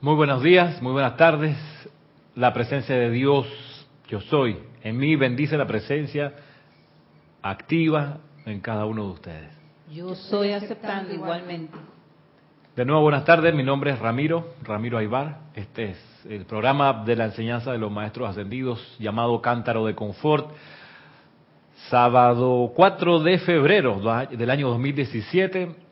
Muy buenos días, muy buenas tardes. La presencia de Dios, yo soy, en mí bendice la presencia activa en cada uno de ustedes. Yo soy aceptando igualmente. De nuevo, buenas tardes. Mi nombre es Ramiro, Ramiro Aybar. Este es el programa de la enseñanza de los maestros ascendidos llamado Cántaro de Confort. Sábado 4 de febrero del año 2017.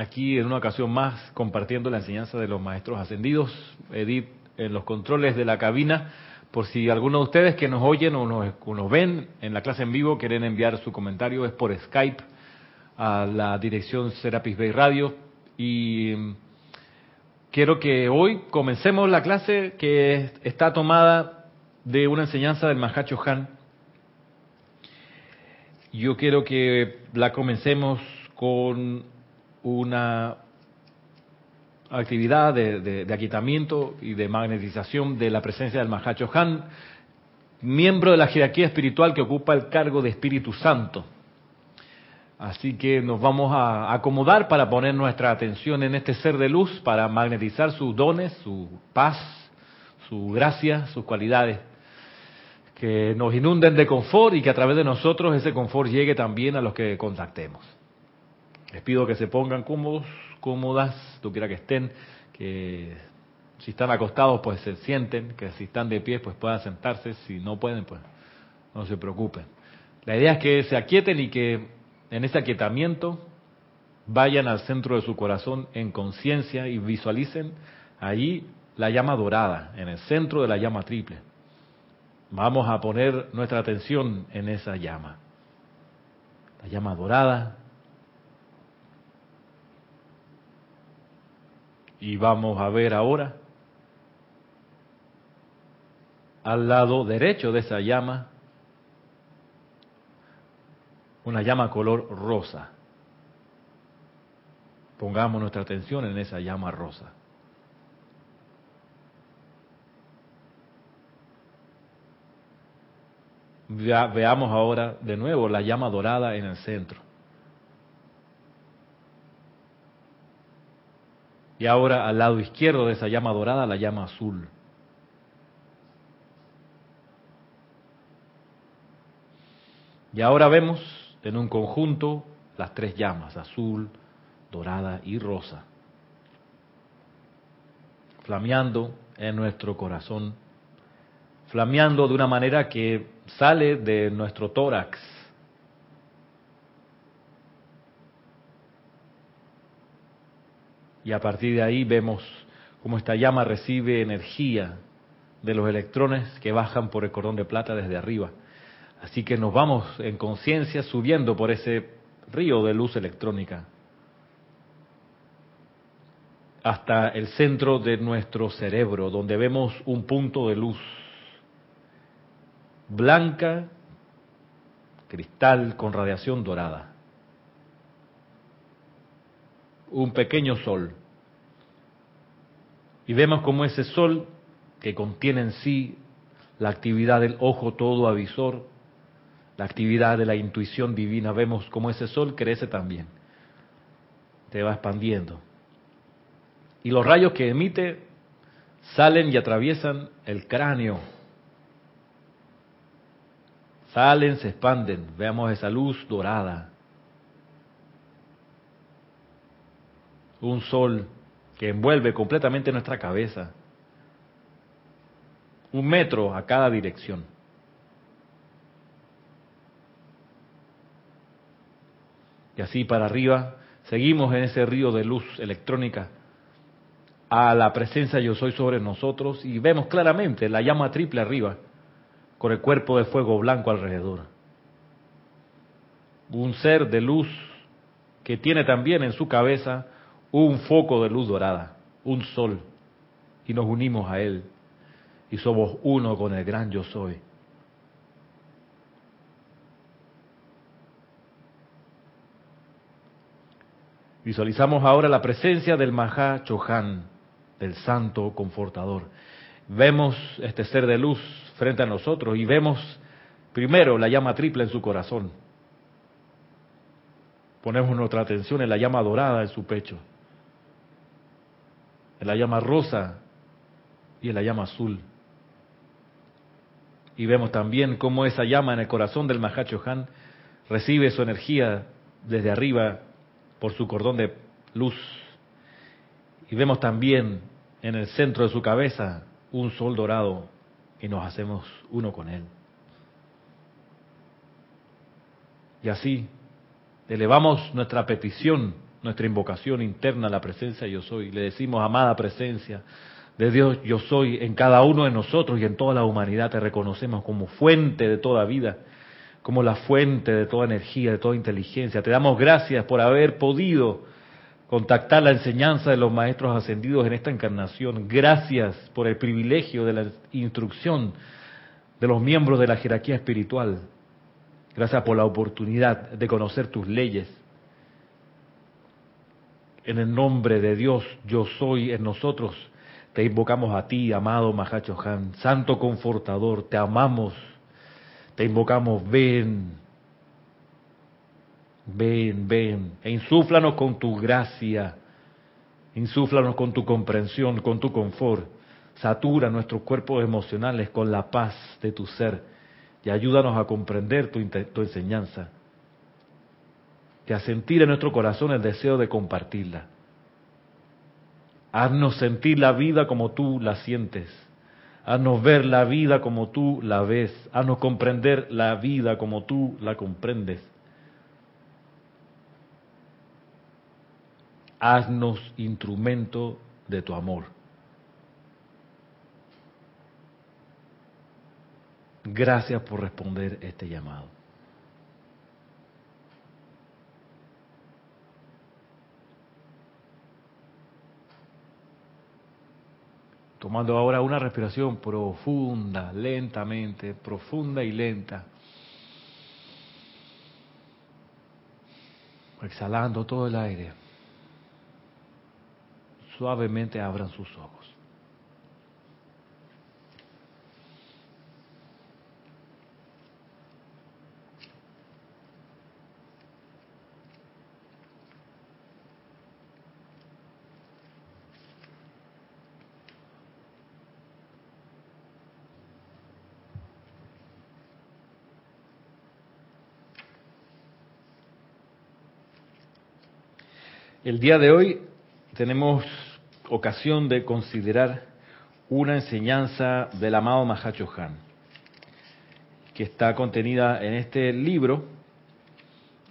Aquí en una ocasión más compartiendo la enseñanza de los maestros ascendidos. Edith en los controles de la cabina. Por si alguno de ustedes que nos oyen o nos, o nos ven en la clase en vivo quieren enviar su comentario, es por Skype a la dirección Serapis Bay Radio. Y quiero que hoy comencemos la clase que está tomada de una enseñanza del Mahacho Han. Yo quiero que la comencemos con una actividad de, de, de, aquitamiento y de magnetización de la presencia del Mahacho Han, miembro de la jerarquía espiritual que ocupa el cargo de Espíritu Santo. Así que nos vamos a acomodar para poner nuestra atención en este ser de luz, para magnetizar sus dones, su paz, su gracia, sus cualidades, que nos inunden de confort y que a través de nosotros ese confort llegue también a los que contactemos. Les pido que se pongan cómodos, cómodas, tú quiera que estén, que si están acostados pues se sienten, que si están de pie pues puedan sentarse, si no pueden pues no se preocupen. La idea es que se aquieten y que en ese aquietamiento vayan al centro de su corazón en conciencia y visualicen allí la llama dorada, en el centro de la llama triple. Vamos a poner nuestra atención en esa llama. La llama dorada. Y vamos a ver ahora al lado derecho de esa llama una llama color rosa. Pongamos nuestra atención en esa llama rosa. veamos ahora de nuevo la llama dorada en el centro. Y ahora al lado izquierdo de esa llama dorada, la llama azul. Y ahora vemos en un conjunto las tres llamas, azul, dorada y rosa, flameando en nuestro corazón, flameando de una manera que sale de nuestro tórax. Y a partir de ahí vemos cómo esta llama recibe energía de los electrones que bajan por el cordón de plata desde arriba Así que nos vamos en conciencia subiendo por ese río de luz electrónica hasta el centro de nuestro cerebro, donde vemos un punto de luz blanca, cristal con radiación dorada. Un pequeño sol. Y vemos como ese sol, que contiene en sí la actividad del ojo todo avisor, la actividad de la intuición divina, vemos cómo ese sol crece también, te va expandiendo. Y los rayos que emite salen y atraviesan el cráneo. Salen, se expanden, veamos esa luz dorada. Un sol que envuelve completamente nuestra cabeza. Un metro a cada dirección. y así para arriba, seguimos en ese río de luz electrónica a la presencia yo soy sobre nosotros y vemos claramente la llama triple arriba con el cuerpo de fuego blanco alrededor. Un ser de luz que tiene también en su cabeza un foco de luz dorada, un sol, y nos unimos a él y somos uno con el gran yo soy. Visualizamos ahora la presencia del Maha Chohan, del Santo Confortador. Vemos este ser de luz frente a nosotros y vemos primero la llama triple en su corazón. Ponemos nuestra atención en la llama dorada en su pecho, en la llama rosa y en la llama azul. Y vemos también cómo esa llama en el corazón del Mahacho Han recibe su energía desde arriba por su cordón de luz. Y vemos también en el centro de su cabeza un sol dorado y nos hacemos uno con él. Y así elevamos nuestra petición, nuestra invocación interna a la presencia yo soy. Le decimos, amada presencia de Dios yo soy en cada uno de nosotros y en toda la humanidad. Te reconocemos como fuente de toda vida, como la fuente de toda energía, de toda inteligencia. Te damos gracias por haber podido contactar la enseñanza de los maestros ascendidos en esta encarnación. Gracias por el privilegio de la instrucción de los miembros de la jerarquía espiritual. Gracias por la oportunidad de conocer tus leyes. En el nombre de Dios, yo soy en nosotros. Te invocamos a ti, amado Mahacho Han, Santo Confortador, te amamos, te invocamos, ven, ven, ven, e insúflanos con tu gracia, insúflanos con tu comprensión, con tu confort, satura nuestros cuerpos emocionales con la paz de tu ser y ayúdanos a comprender tu, tu enseñanza a sentir en nuestro corazón el deseo de compartirla. Haznos sentir la vida como tú la sientes. Haznos ver la vida como tú la ves. Haznos comprender la vida como tú la comprendes. Haznos instrumento de tu amor. Gracias por responder este llamado. Tomando ahora una respiración profunda, lentamente, profunda y lenta. Exhalando todo el aire. Suavemente abran sus ojos. El día de hoy tenemos ocasión de considerar una enseñanza del amado Mahacho Han, que está contenida en este libro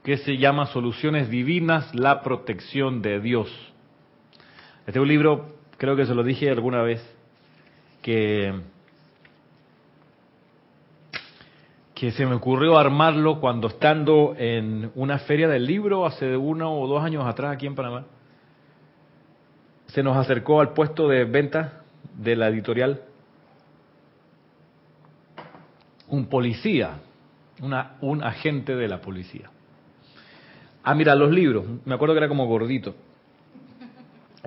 que se llama Soluciones Divinas, la protección de Dios. Este es un libro, creo que se lo dije alguna vez, que, que se me ocurrió armarlo cuando estando en una feria del libro hace uno o dos años atrás aquí en Panamá se nos acercó al puesto de venta de la editorial un policía, un agente de la policía. Ah, mira, los libros, me acuerdo que era como gordito.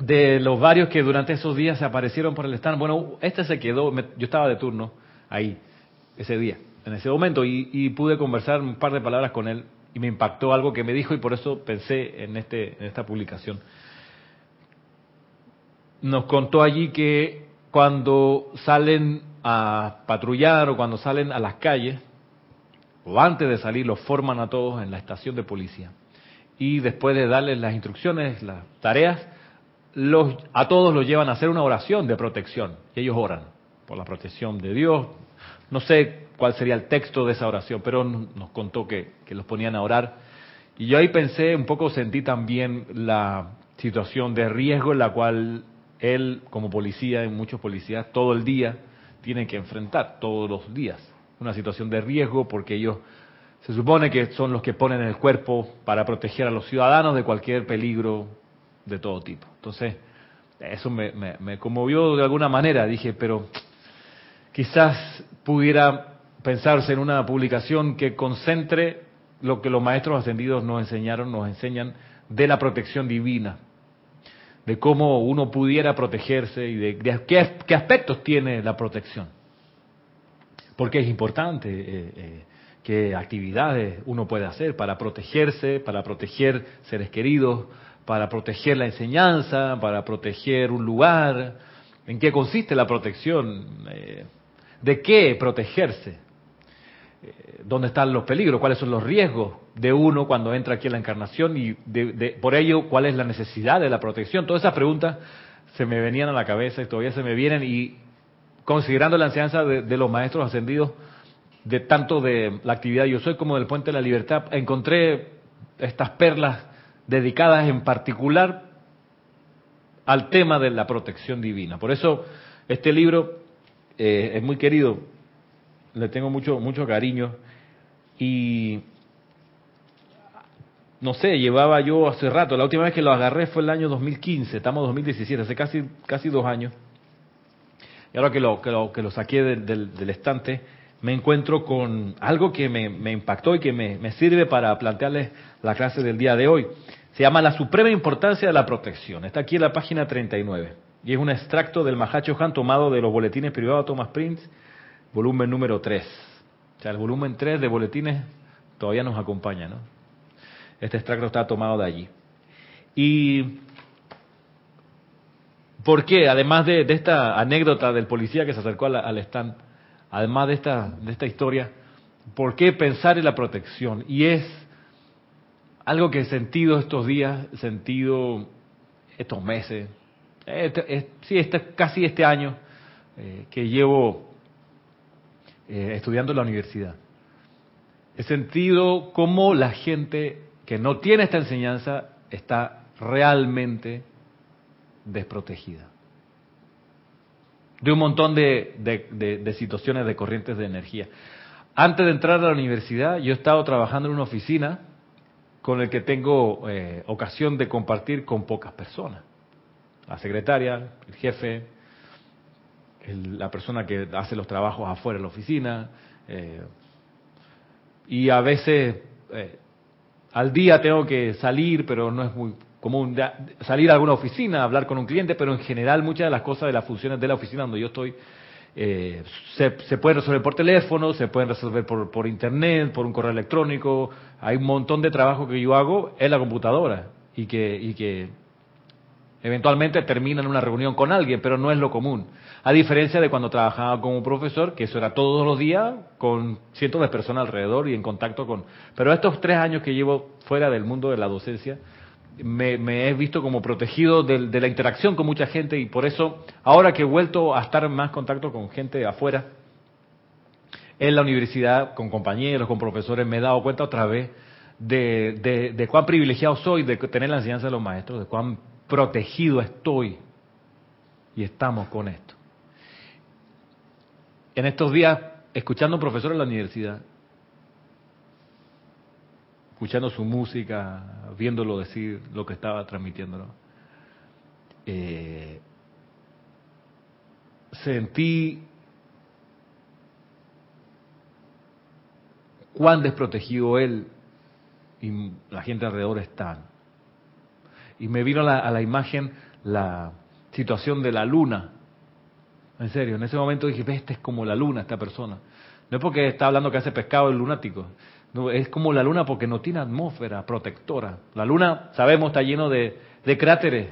De los varios que durante esos días se aparecieron por el stand. Bueno, este se quedó, yo estaba de turno ahí, ese día, en ese momento, y, pude conversar un par de palabras con él y me impactó algo que me dijo y por eso pensé en, este, en esta publicación nos contó allí que cuando salen a patrullar o cuando salen a las calles, o antes de salir, los forman a todos en la estación de policía. Y después de darles las instrucciones, las tareas, los, a todos los llevan a hacer una oración de protección. Y ellos oran por la protección de Dios. No sé cuál sería el texto de esa oración, pero nos contó que, los ponían a orar. Y yo ahí pensé, un poco sentí también la situación de riesgo en la cual él como policía, y muchos policías, todo el día tienen que enfrentar, todos los días, una situación de riesgo porque ellos se supone que son los que ponen el cuerpo para proteger a los ciudadanos de cualquier peligro de todo tipo. Entonces, eso me, me conmovió de alguna manera. Dije, pero quizás pudiera pensarse en una publicación que concentre lo que los maestros ascendidos nos enseñaron, nos enseñan de la protección divina de cómo uno pudiera protegerse y de, qué, aspectos tiene la protección. Porque es importante eh, eh, qué actividades uno puede hacer para protegerse, para proteger seres queridos, para proteger la enseñanza, para proteger un lugar, en qué consiste la protección, eh, de qué protegerse, dónde están los peligros, cuáles son los riesgos de uno cuando entra aquí en la encarnación y por ello cuál es la necesidad de la protección. Todas esas preguntas se me venían a la cabeza y todavía se me vienen y considerando la enseñanza de, los maestros ascendidos, de tanto de la actividad Yo Soy como del Puente de la Libertad, encontré estas perlas dedicadas en particular al tema de la protección divina. Por eso este libro eh, es muy querido, le tengo mucho, mucho cariño y no sé, llevaba yo hace rato, la última vez que lo agarré fue el año 2015, estamos en 2017, hace casi, casi dos años. Y ahora que lo, que lo, que lo saqué del, estante, me encuentro con algo que me, impactó y que me, sirve para plantearles la clase del día de hoy. Se llama La Suprema Importancia de la Protección. Está aquí en la página 39. Y es un extracto del Mahacho Han tomado de los boletines privados de Thomas Prince, volumen número 3. O sea, el volumen 3 de boletines todavía nos acompaña, ¿no? Este extracto está tomado de allí. Y ¿Por qué? Además de, esta anécdota del policía que se acercó al, stand, además de esta, de esta historia, ¿por qué pensar en la protección? Y es algo que he sentido estos días, sentido estos meses, este, sí, este, casi este año eh, que llevo eh, estudiando en la universidad. He sentido cómo la gente que no tiene esta enseñanza está realmente desprotegida. De un montón de, situaciones de corrientes de energía. Antes de entrar a la universidad, yo he estado trabajando en una oficina con el que tengo eh, ocasión de compartir con pocas personas. La secretaria, el jefe, la persona que hace los trabajos afuera de la oficina. Eh, y a veces eh, al día tengo que salir, pero no es muy común salir a alguna oficina, hablar con un cliente, pero en general muchas de las cosas de las funciones de la oficina donde yo estoy eh, se, pueden resolver por teléfono, se pueden resolver por, por internet, por un correo electrónico. Hay un montón de trabajo que yo hago en la computadora y que, y que eventualmente termina en una reunión con alguien, pero no es lo común. A diferencia de cuando trabajaba como profesor, que eso era todos los días con cientos de personas alrededor y en contacto con... Pero estos tres años que llevo fuera del mundo de la docencia, me, he visto como protegido de, la interacción con mucha gente y por eso ahora que he vuelto a estar en más contacto con gente afuera, en la universidad, con compañeros, con profesores, me he dado cuenta otra vez de, de, cuán privilegiado soy de tener la enseñanza de los maestros, de cuán protegido estoy y estamos con esto. En estos días, escuchando a un profesor en la universidad, escuchando su música, viéndolo decir lo que estaba transmitiendo. Eh, sentí cuán desprotegido él y la gente alrededor están. Y me vino a la, imagen la situación de la luna. En serio, en ese momento dije, este es como la luna, esta persona. No es porque está hablando que hace pescado el lunático, no, es como la luna porque no tiene atmósfera protectora. La luna, sabemos, está lleno de, cráteres,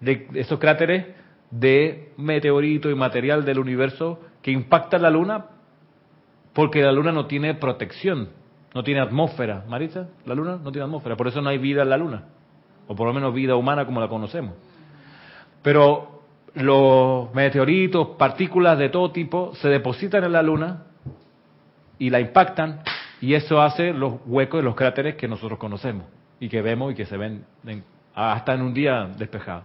de esos cráteres de meteoritos y material del universo que impactan la luna porque la luna no tiene protección, no tiene atmósfera. Marisa, la luna no tiene atmósfera, por eso no hay vida en la luna, o por lo menos vida humana como la conocemos. Pero los meteoritos, partículas de todo tipo, se depositan en la luna y la impactan y eso hace los huecos de los cráteres que nosotros conocemos y que vemos y que se ven hasta en un día despejado.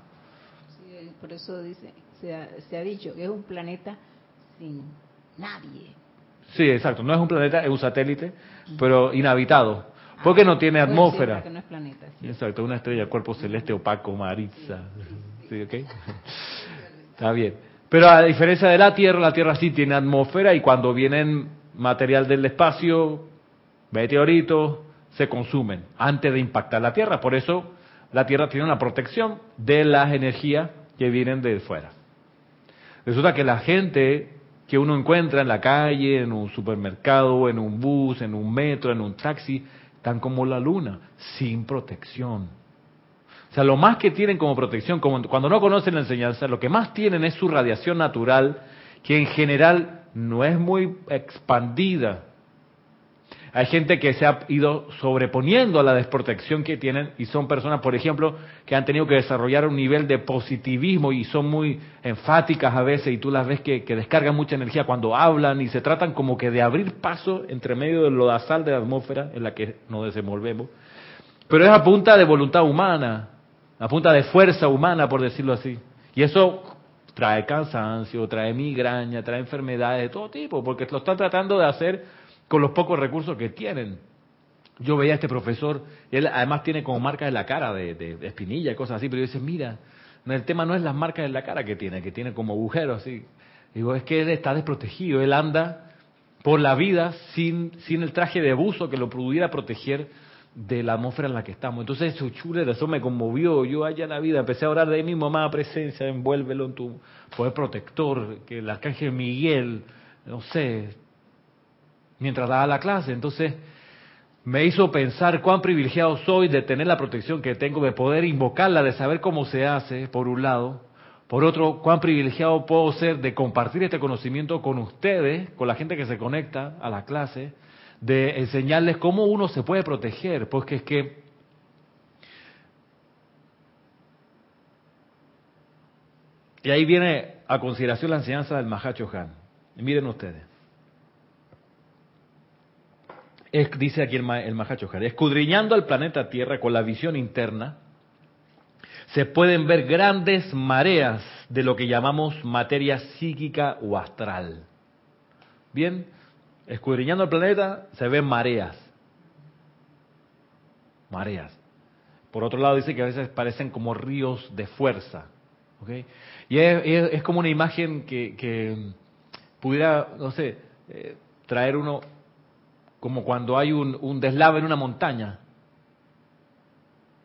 Sí, por eso dice, se ha, dicho que es un planeta sin nadie. Sí, exacto. No es un planeta, es un satélite, pero inhabitado. Porque no tiene atmósfera. no es planeta. Exacto, una estrella, cuerpo celeste opaco, Maritza. ¿Sí, okay? Está bien. Pero a diferencia de la Tierra, la Tierra sí tiene atmósfera y cuando vienen material del espacio, meteoritos se consumen antes de impactar la Tierra. Por eso la Tierra tiene una protección de las energías que vienen de fuera. Resulta que la gente que uno encuentra en la calle, en un supermercado, en un bus, en un metro, en un taxi, están como la luna, sin protección. sea, lo más que tienen como protección, cuando no conocen la enseñanza, lo que más tienen es su radiación natural, que en general no es muy expandida. Hay gente que se ha ido sobreponiendo a la desprotección que tienen y son personas, por ejemplo, que han tenido que desarrollar un nivel de positivismo y son muy enfáticas a veces y tú las ves que, descargan mucha energía cuando hablan y se tratan como que de abrir paso entre medio del lodazal de la atmósfera en la que nos desenvolvemos. Pero es a punta de voluntad humana, a punta de fuerza humana, por decirlo así. Y eso trae cansancio, trae migraña, trae enfermedades de todo tipo, porque lo están tratando de hacer con los pocos recursos que tienen. Yo veía a este profesor, él además tiene como marcas en la cara de, espinilla y cosas así, pero yo decía, mira, el tema no es las marcas en la cara que tiene, que tiene como agujeros así. Digo, es que él está desprotegido, él anda por la vida sin, sin el traje de buzo que lo pudiera proteger de la atmósfera en la que estamos. Entonces eso chule, eso me conmovió. Yo allá en la vida empecé a orar de mi mamá presencia, envuélvelo en tu poder protector, que el arcángel Miguel, no sé, mientras daba la clase. Entonces me hizo pensar cuán privilegiado soy de tener la protección que tengo, de poder invocarla, de saber cómo se hace, por un lado. Por otro, cuán privilegiado puedo ser de compartir este conocimiento con ustedes, con la gente que se conecta a la clase, de enseñarles cómo uno se puede proteger, porque es que Y ahí viene a consideración la enseñanza del Mahacho Han. miren ustedes dice aquí el, el escudriñando al planeta Tierra con la visión interna, se pueden ver grandes mareas de lo que llamamos materia psíquica o astral. Bien, escudriñando el planeta se ven mareas. Mareas. Por otro lado dice que a veces parecen como ríos de fuerza. Y es, como una imagen que, pudiera, no sé, eh, traer uno como cuando hay un, deslave en una montaña,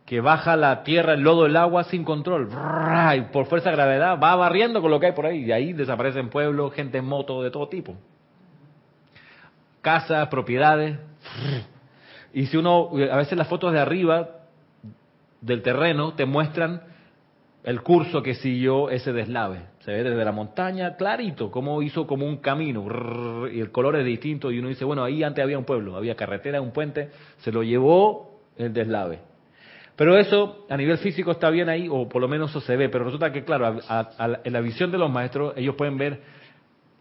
que baja la tierra, el lodo, el agua sin control, y por fuerza de gravedad va barriendo con lo que hay por ahí, y ahí desaparecen pueblos, gente en moto de todo tipo. Casas, propiedades. Y si uno, a veces las fotos de arriba del terreno te muestran el curso que siguió ese deslave. Se ve desde la montaña clarito, cómo hizo como un camino, y el color es distinto, y uno dice, bueno, ahí antes había un pueblo, había carretera, un puente, se lo llevó el deslave. Pero eso a nivel físico está bien ahí, o por lo menos eso se ve, pero resulta que, claro, en la visión de los maestros, ellos pueden ver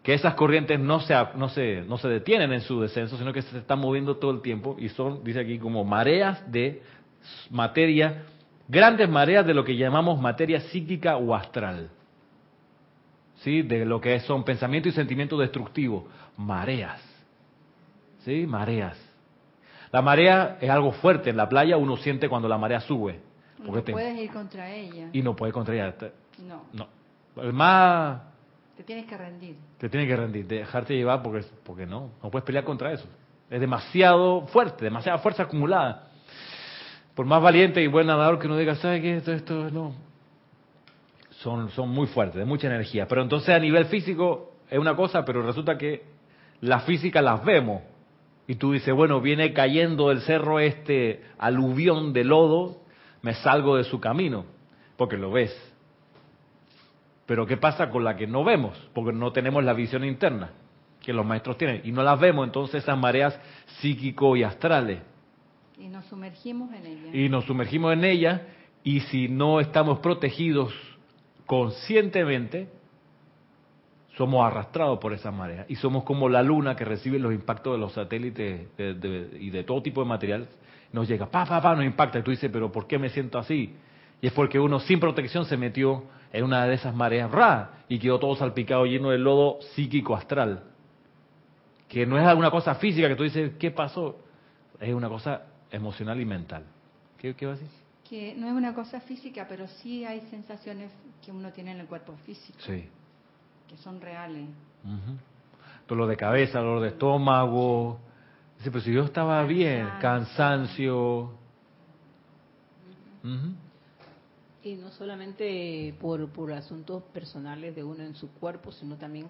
que esas corrientes no se, no, se, no se detienen en su descenso, sino que se están moviendo todo el tiempo, y son, dice aquí, como mareas de materia grandes mareas de lo que llamamos materia psíquica o astral. ¿Sí? De lo que son pensamiento y sentimiento destructivo. Mareas. ¿Sí? Mareas. La marea es algo fuerte. En la playa uno siente cuando la marea sube. no puedes ir contra ella. Y no puedes contra ella. No. No. El más... Te tienes que rendir. Te tienes que rendir, dejarte llevar porque, porque no. No puedes pelear contra eso. Es demasiado fuerte, demasiada fuerza acumulada por más valiente y buen nadador que uno diga, ¿sabe qué? Esto, esto, no. Son, son muy fuertes, de mucha energía. Pero entonces a nivel físico es una cosa, pero resulta que la física las vemos. Y tú dices, bueno, viene cayendo del cerro este aluvión de lodo, me salgo de su camino, porque lo ves. Pero ¿qué pasa con la que no vemos? Porque no tenemos la visión interna que los maestros tienen. Y no las vemos, entonces esas mareas psíquico y astrales y nos sumergimos en ella. Y nos sumergimos en ella y si no estamos protegidos conscientemente, somos arrastrados por esa marea. Y somos como la luna que recibe los impactos de los satélites y de todo tipo de material. Nos llega, pa, pa, pa, nos impacta. Y tú dices, pero ¿por qué me siento así? Y es porque uno sin protección se metió en una de esas mareas ra y quedó todo salpicado lleno de lodo psíquico astral. Que no es alguna cosa física que tú dices, ¿qué pasó? Es una cosa emocional y mental. ¿Qué, qué a decir? Que no es una cosa física, pero sí hay sensaciones que uno tiene en el cuerpo físico. Sí. Que son reales. Dolor de cabeza, dolor de estómago. Dice, pero si yo estaba bien, cansancio. Y no solamente por, por asuntos personales de uno en su cuerpo, sino también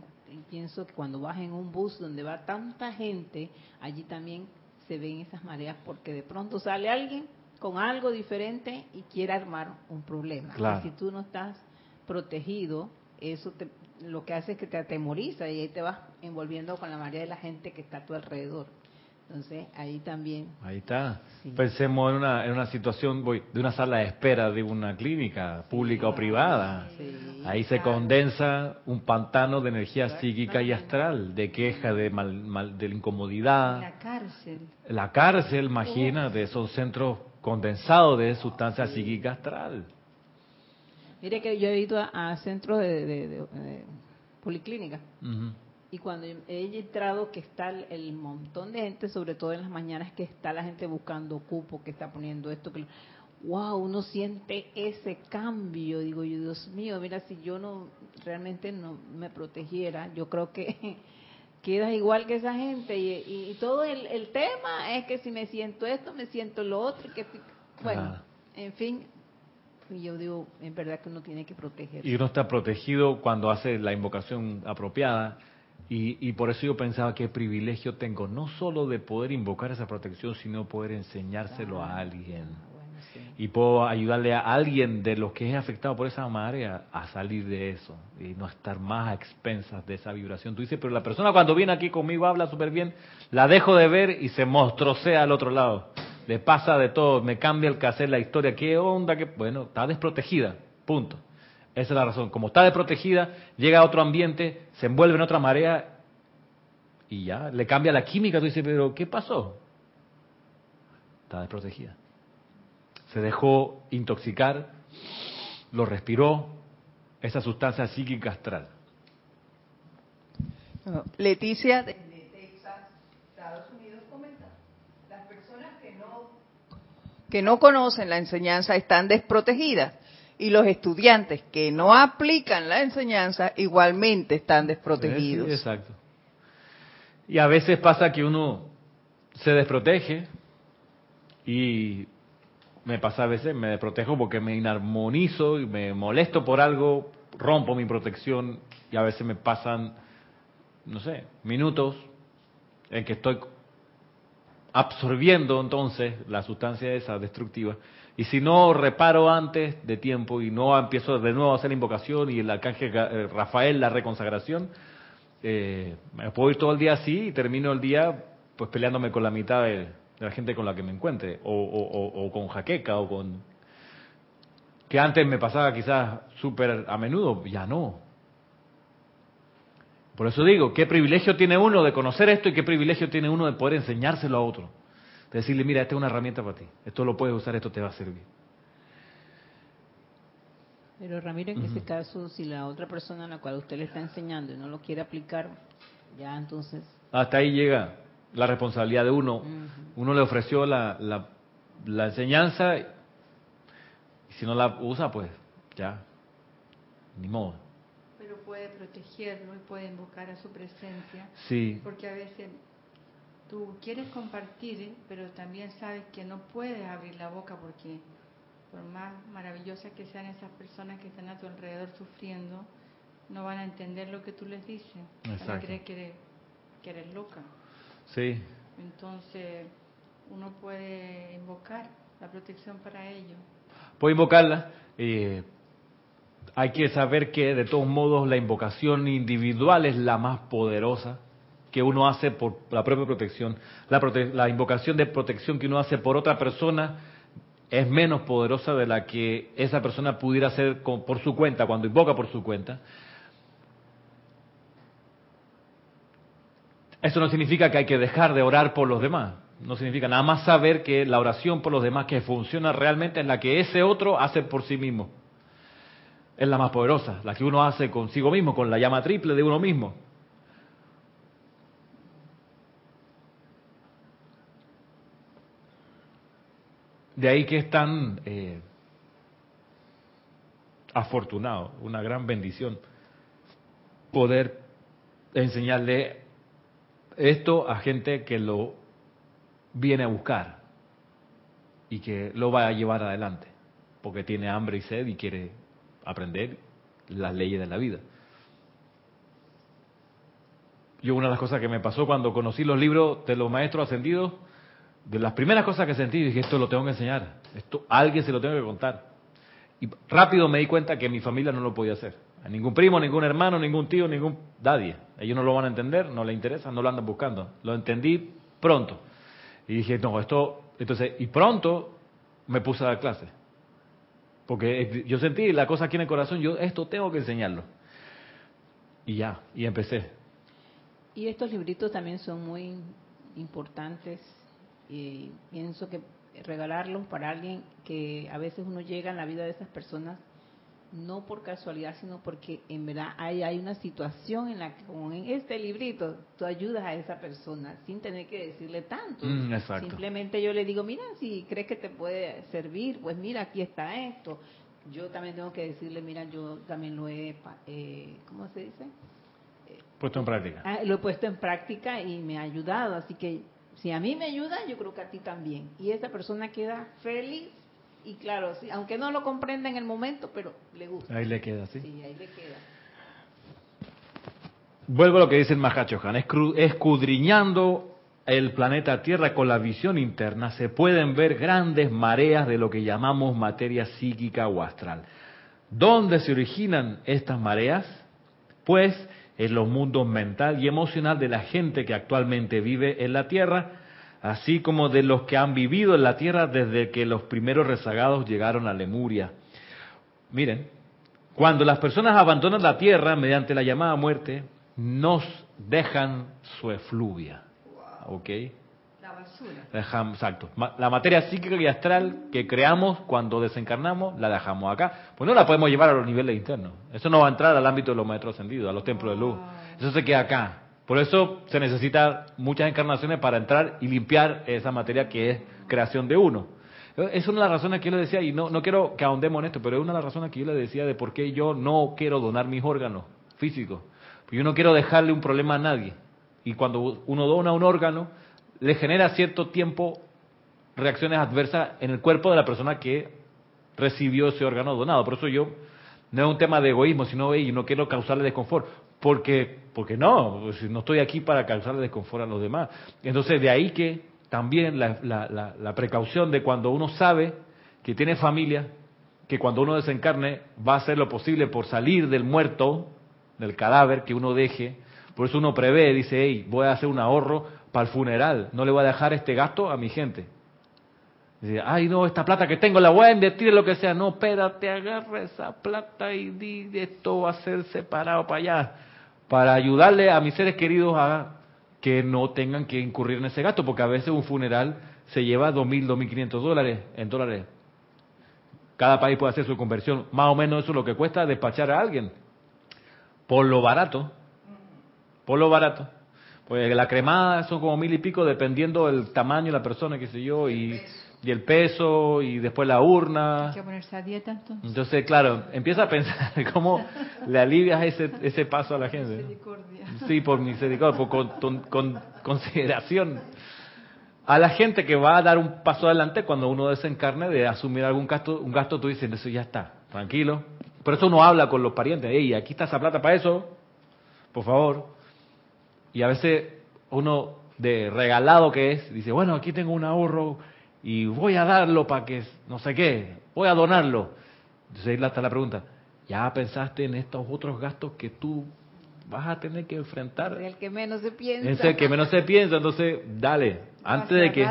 pienso que cuando vas en un bus donde va tanta gente, allí también se ven esas mareas porque de pronto sale alguien con algo diferente y quiere armar un problema. Claro. Y si tú no estás protegido, eso te- lo que hace es que te atemoriza y ahí te vas envolviendo con la mayoría de la gente que está a tu alrededor. Entonces, ahí también. Ahí está. Sí. Pensemos en una, en una situación voy, de una sala de espera de una clínica pública o privada. Sí, Ahí se condensa un pantano de energía psíquica y astral, de queja, de, mal, mal- de incomodidad. La cárcel. La cárcel, imagínate, son centros condensados de sustancia psíquica astral. Mire que yo he ido a, a centros de, de- de- de policlínica Ujú. Y cuando he entrado que está el, montón de gente, sobre todo en las mañanas que está la gente buscando cupo, que está poniendo esto, que wow, uno siente ese cambio. Digo yo, Dios mío, mira, si yo no realmente no me protegiera, yo creo que quedas igual que esa gente y, y- y todo el, el tema es que si me siento esto, me siento lo otro, y que bueno, Ajá. en fin. Y yo digo, en verdad que uno tiene que protegerse. Y uno está protegido cuando hace la invocación apropiada. Y, y por eso yo pensaba qué privilegio tengo, no solo de poder invocar esa protección, sino poder enseñárselo a alguien. Ah, bueno, sí. Y puedo ayudarle a alguien de los que es afectado por esa marea a salir de eso y no estar más a expensas de esa vibración. Tú dices, pero la persona cuando viene aquí conmigo habla súper bien, la dejo de ver y se mostrosea al otro lado. Le pasa de todo, me cambia el cassette, la historia, qué onda, que bueno, está desprotegida, punto. Esa es la razón. Como está desprotegida, llega a otro ambiente, se envuelve en otra marea y ya, le cambia la química. Tú dices, pero ¿qué pasó? Está desprotegida se dejó intoxicar, lo respiró, esa sustancia psíquica astral. Bueno, Leticia desde Texas, Estados Unidos, comenta, las personas que no, que no conocen la enseñanza están desprotegidas y los estudiantes que no aplican la enseñanza igualmente están desprotegidos. Exacto. Y a veces pasa que uno se desprotege y me pasa a veces, me desprotejo porque me inarmonizo y me molesto por algo, rompo mi protección y a veces me pasan, no sé, minutos en que estoy absorbiendo entonces la sustancia esa destructiva. Y si no reparo antes de tiempo y no empiezo de nuevo a hacer la invocación y el arcángel eh, Rafael la reconsagración, eh, me puedo ir todo el día así y termino el día pues peleándome con la mitad de, la gente con la que me encuentre, o- o con jaqueca, o con... que antes me pasaba quizás súper a menudo, ya no. Por eso digo, qué privilegio tiene uno de conocer esto y qué privilegio tiene uno de poder enseñárselo a otro. De decirle, mira, esta es una herramienta para ti, esto lo puedes usar, esto te va a servir. Pero Ramiro, en ese caso, si la otra persona a la cual usted le está enseñando y no lo quiere aplicar, ya entonces... Hasta ahí llega la responsabilidad de uno. Uno le ofreció la, la, la enseñanza y si no la usa, pues ya, ni modo. Pero puede protegerlo y puede invocar a su presencia. Sí, Porque a veces tú quieres compartir, pero también sabes que no puedes abrir la boca porque por más maravillosas que sean esas personas que están a tu alrededor sufriendo, no van a entender lo que tú les dices. Van a Exacto. creer que eres, que eres loca. sí. Entonces, uno puede invocar la protección para ellos. Puedo invocarla. eh, hay que saber que de todos modos la invocación individual es la más poderosa que uno hace por la propia protección. La, la invocación de protección que uno hace por otra persona es menos poderosa de la que esa persona pudiera hacer por su cuenta, cuando invoca por su cuenta. Eso no significa que hay que dejar de orar por los demás. No significa nada más saber que la oración por los demás que funciona realmente es la que ese otro hace por sí mismo. Es la más poderosa, la que uno hace consigo mismo, con la llama triple de uno mismo. De ahí que es tan eh, afortunado, una gran bendición, poder enseñarle esto a gente que lo viene a buscar y que lo va a llevar adelante, porque tiene hambre y sed y quiere aprender las leyes de la vida. Yo una de las cosas que me pasó cuando conocí los libros de los maestros ascendidos de las primeras cosas que sentí, dije, esto lo tengo que enseñar, esto alguien se lo tengo que contar. Y rápido me di cuenta que mi familia no lo podía hacer. A ningún primo, ningún hermano, ningún tío, ningún nadie. Ellos no lo van a entender, no les interesa, no lo andan buscando. Lo entendí pronto. Y dije, no, esto, entonces, y pronto me puse a dar clase. Porque yo sentí la cosa aquí en el corazón, yo esto tengo que enseñarlo. Y ya, y empecé. Y estos libritos también son muy importantes y pienso que regalarlos para alguien que a veces uno llega en la vida de esas personas no por casualidad, sino porque en verdad hay, hay una situación en la que, como en este librito, tú ayudas a esa persona sin tener que decirle tanto. Mm, Simplemente yo le digo, mira, si crees que te puede servir, pues mira, aquí está esto. Yo también tengo que decirle, mira, yo también lo he, eh, ¿cómo se dice? Puesto en práctica. Ah, lo he puesto en práctica y me ha ayudado, así que si a mí me ayuda, yo creo que a ti también. Y esa persona queda feliz y claro, sí, aunque no lo comprenda en el momento, pero le gusta. Ahí le queda, sí. Sí, ahí le queda. Vuelvo a lo que dice el Mahachohan, escudriñando el planeta Tierra con la visión interna se pueden ver grandes mareas de lo que llamamos materia psíquica o astral. ¿Dónde se originan estas mareas? Pues en los mundos mental y emocional de la gente que actualmente vive en la Tierra, así como de los que han vivido en la Tierra desde que los primeros rezagados llegaron a Lemuria. Miren, cuando las personas abandonan la Tierra mediante la llamada muerte, nos dejan su efluvia. ¿Ok? Exacto. La materia psíquica y astral que creamos cuando desencarnamos, la dejamos acá. Pues no la podemos llevar a los niveles internos. Eso no va a entrar al ámbito de los maestros ascendidos, a los templos de luz. Eso se queda acá. Por eso se necesita muchas encarnaciones para entrar y limpiar esa materia que es creación de uno. Es una de las razones que yo le decía, y no, no quiero que ahondemos en esto, pero es una de las razones que yo le decía de por qué yo no quiero donar mis órganos físicos. Yo no quiero dejarle un problema a nadie. Y cuando uno dona un órgano, le genera cierto tiempo reacciones adversas en el cuerpo de la persona que recibió ese órgano donado. Por eso yo no es un tema de egoísmo, sino y no quiero causarle desconfort, porque porque no, pues, no estoy aquí para causarle desconfort a los demás. Entonces de ahí que también la, la, la precaución de cuando uno sabe que tiene familia, que cuando uno desencarne va a hacer lo posible por salir del muerto, del cadáver que uno deje, por eso uno prevé, dice, hey, voy a hacer un ahorro para el funeral, no le voy a dejar este gasto a mi gente. Ay no, esta plata que tengo la voy a invertir en lo que sea. No, espérate, agarra esa plata y di, esto va a ser separado para allá, para ayudarle a mis seres queridos a que no tengan que incurrir en ese gasto, porque a veces un funeral se lleva 2.000, 2.500 dólares en dólares. Cada país puede hacer su conversión. Más o menos eso es lo que cuesta despachar a alguien. Por lo barato. Por lo barato. Pues la cremada son como mil y pico dependiendo del tamaño de la persona, qué sé yo, y, y el peso, y después la urna. Hay que ponerse a dieta entonces. Entonces, claro, empieza a pensar cómo le alivias ese, ese paso a la gente. Misericordia. Sí, por misericordia, por con, con, consideración. A la gente que va a dar un paso adelante cuando uno desencarne de asumir algún gasto, un gasto, tú dices, eso ya está, tranquilo. Por eso uno habla con los parientes, hey, aquí está esa plata para eso, por favor. Y a veces uno de regalado que es, dice, bueno, aquí tengo un ahorro y voy a darlo para que no sé qué, voy a donarlo. Entonces ahí está la pregunta, ¿ya pensaste en estos otros gastos que tú vas a tener que enfrentar? Es el que menos se piensa. Es el que menos se piensa, entonces dale, antes de que,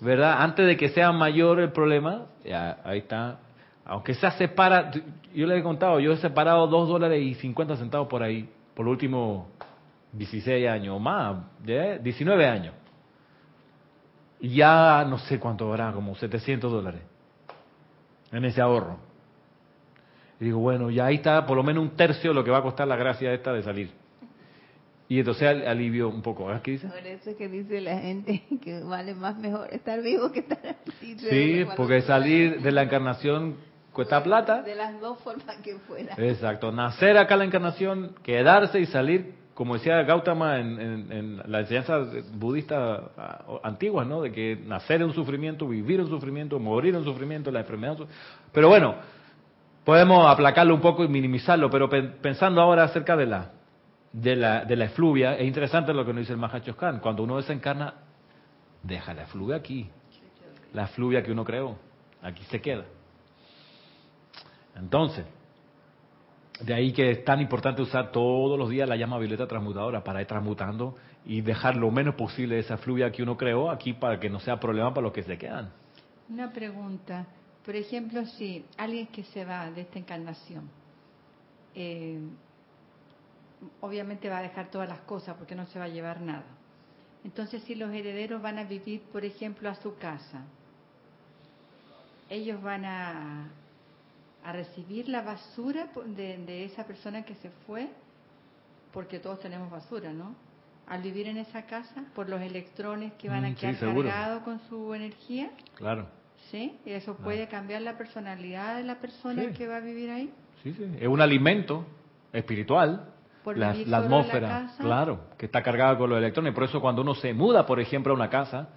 ¿verdad? Antes de que sea mayor el problema, ya ahí está. Aunque sea separa, yo le he contado, yo he separado dos dólares y 50 centavos por ahí, por último 16 años o más, 19 años. Y ya no sé cuánto habrá, como 700 dólares en ese ahorro. Y digo, bueno, ya ahí está por lo menos un tercio de lo que va a costar la gracia esta de salir. Y entonces alivio un poco. ¿Qué dice? Por eso es que dice la gente que vale más mejor estar vivo que estar así. Sí, porque salir de la encarnación cuesta plata. De las dos formas que fuera. Exacto. Nacer acá la encarnación, quedarse y salir como decía Gautama en, en, la enseñanza budista antigua, ¿no? De que nacer en un sufrimiento, vivir en sufrimiento, morir en sufrimiento, la enfermedad. Pero bueno, podemos aplacarlo un poco y minimizarlo, pero pensando ahora acerca de la, de la, de la efluvia, es interesante lo que nos dice el Mahacho Khan. Cuando uno desencarna, deja la fluvia aquí. La fluvia que uno creó, aquí se queda. Entonces, de ahí que es tan importante usar todos los días la llama violeta transmutadora para ir transmutando y dejar lo menos posible esa fluvia que uno creó aquí para que no sea problema para los que se quedan. Una pregunta. Por ejemplo, si alguien que se va de esta encarnación, eh, obviamente va a dejar todas las cosas porque no se va a llevar nada. Entonces, si los herederos van a vivir, por ejemplo, a su casa, ellos van a, a recibir la basura de, esa persona que se fue, porque todos tenemos basura, ¿no? Al vivir en esa casa, por los electrones que van a mm, quedar cargados con su energía. Claro. ¿Sí? ¿Y eso puede cambiar la personalidad de la persona que va a vivir ahí? Sí, sí. Es un alimento espiritual. la, atmósfera, claro, que está cargada con los electrones. Por eso cuando uno se muda, por ejemplo, a una casa,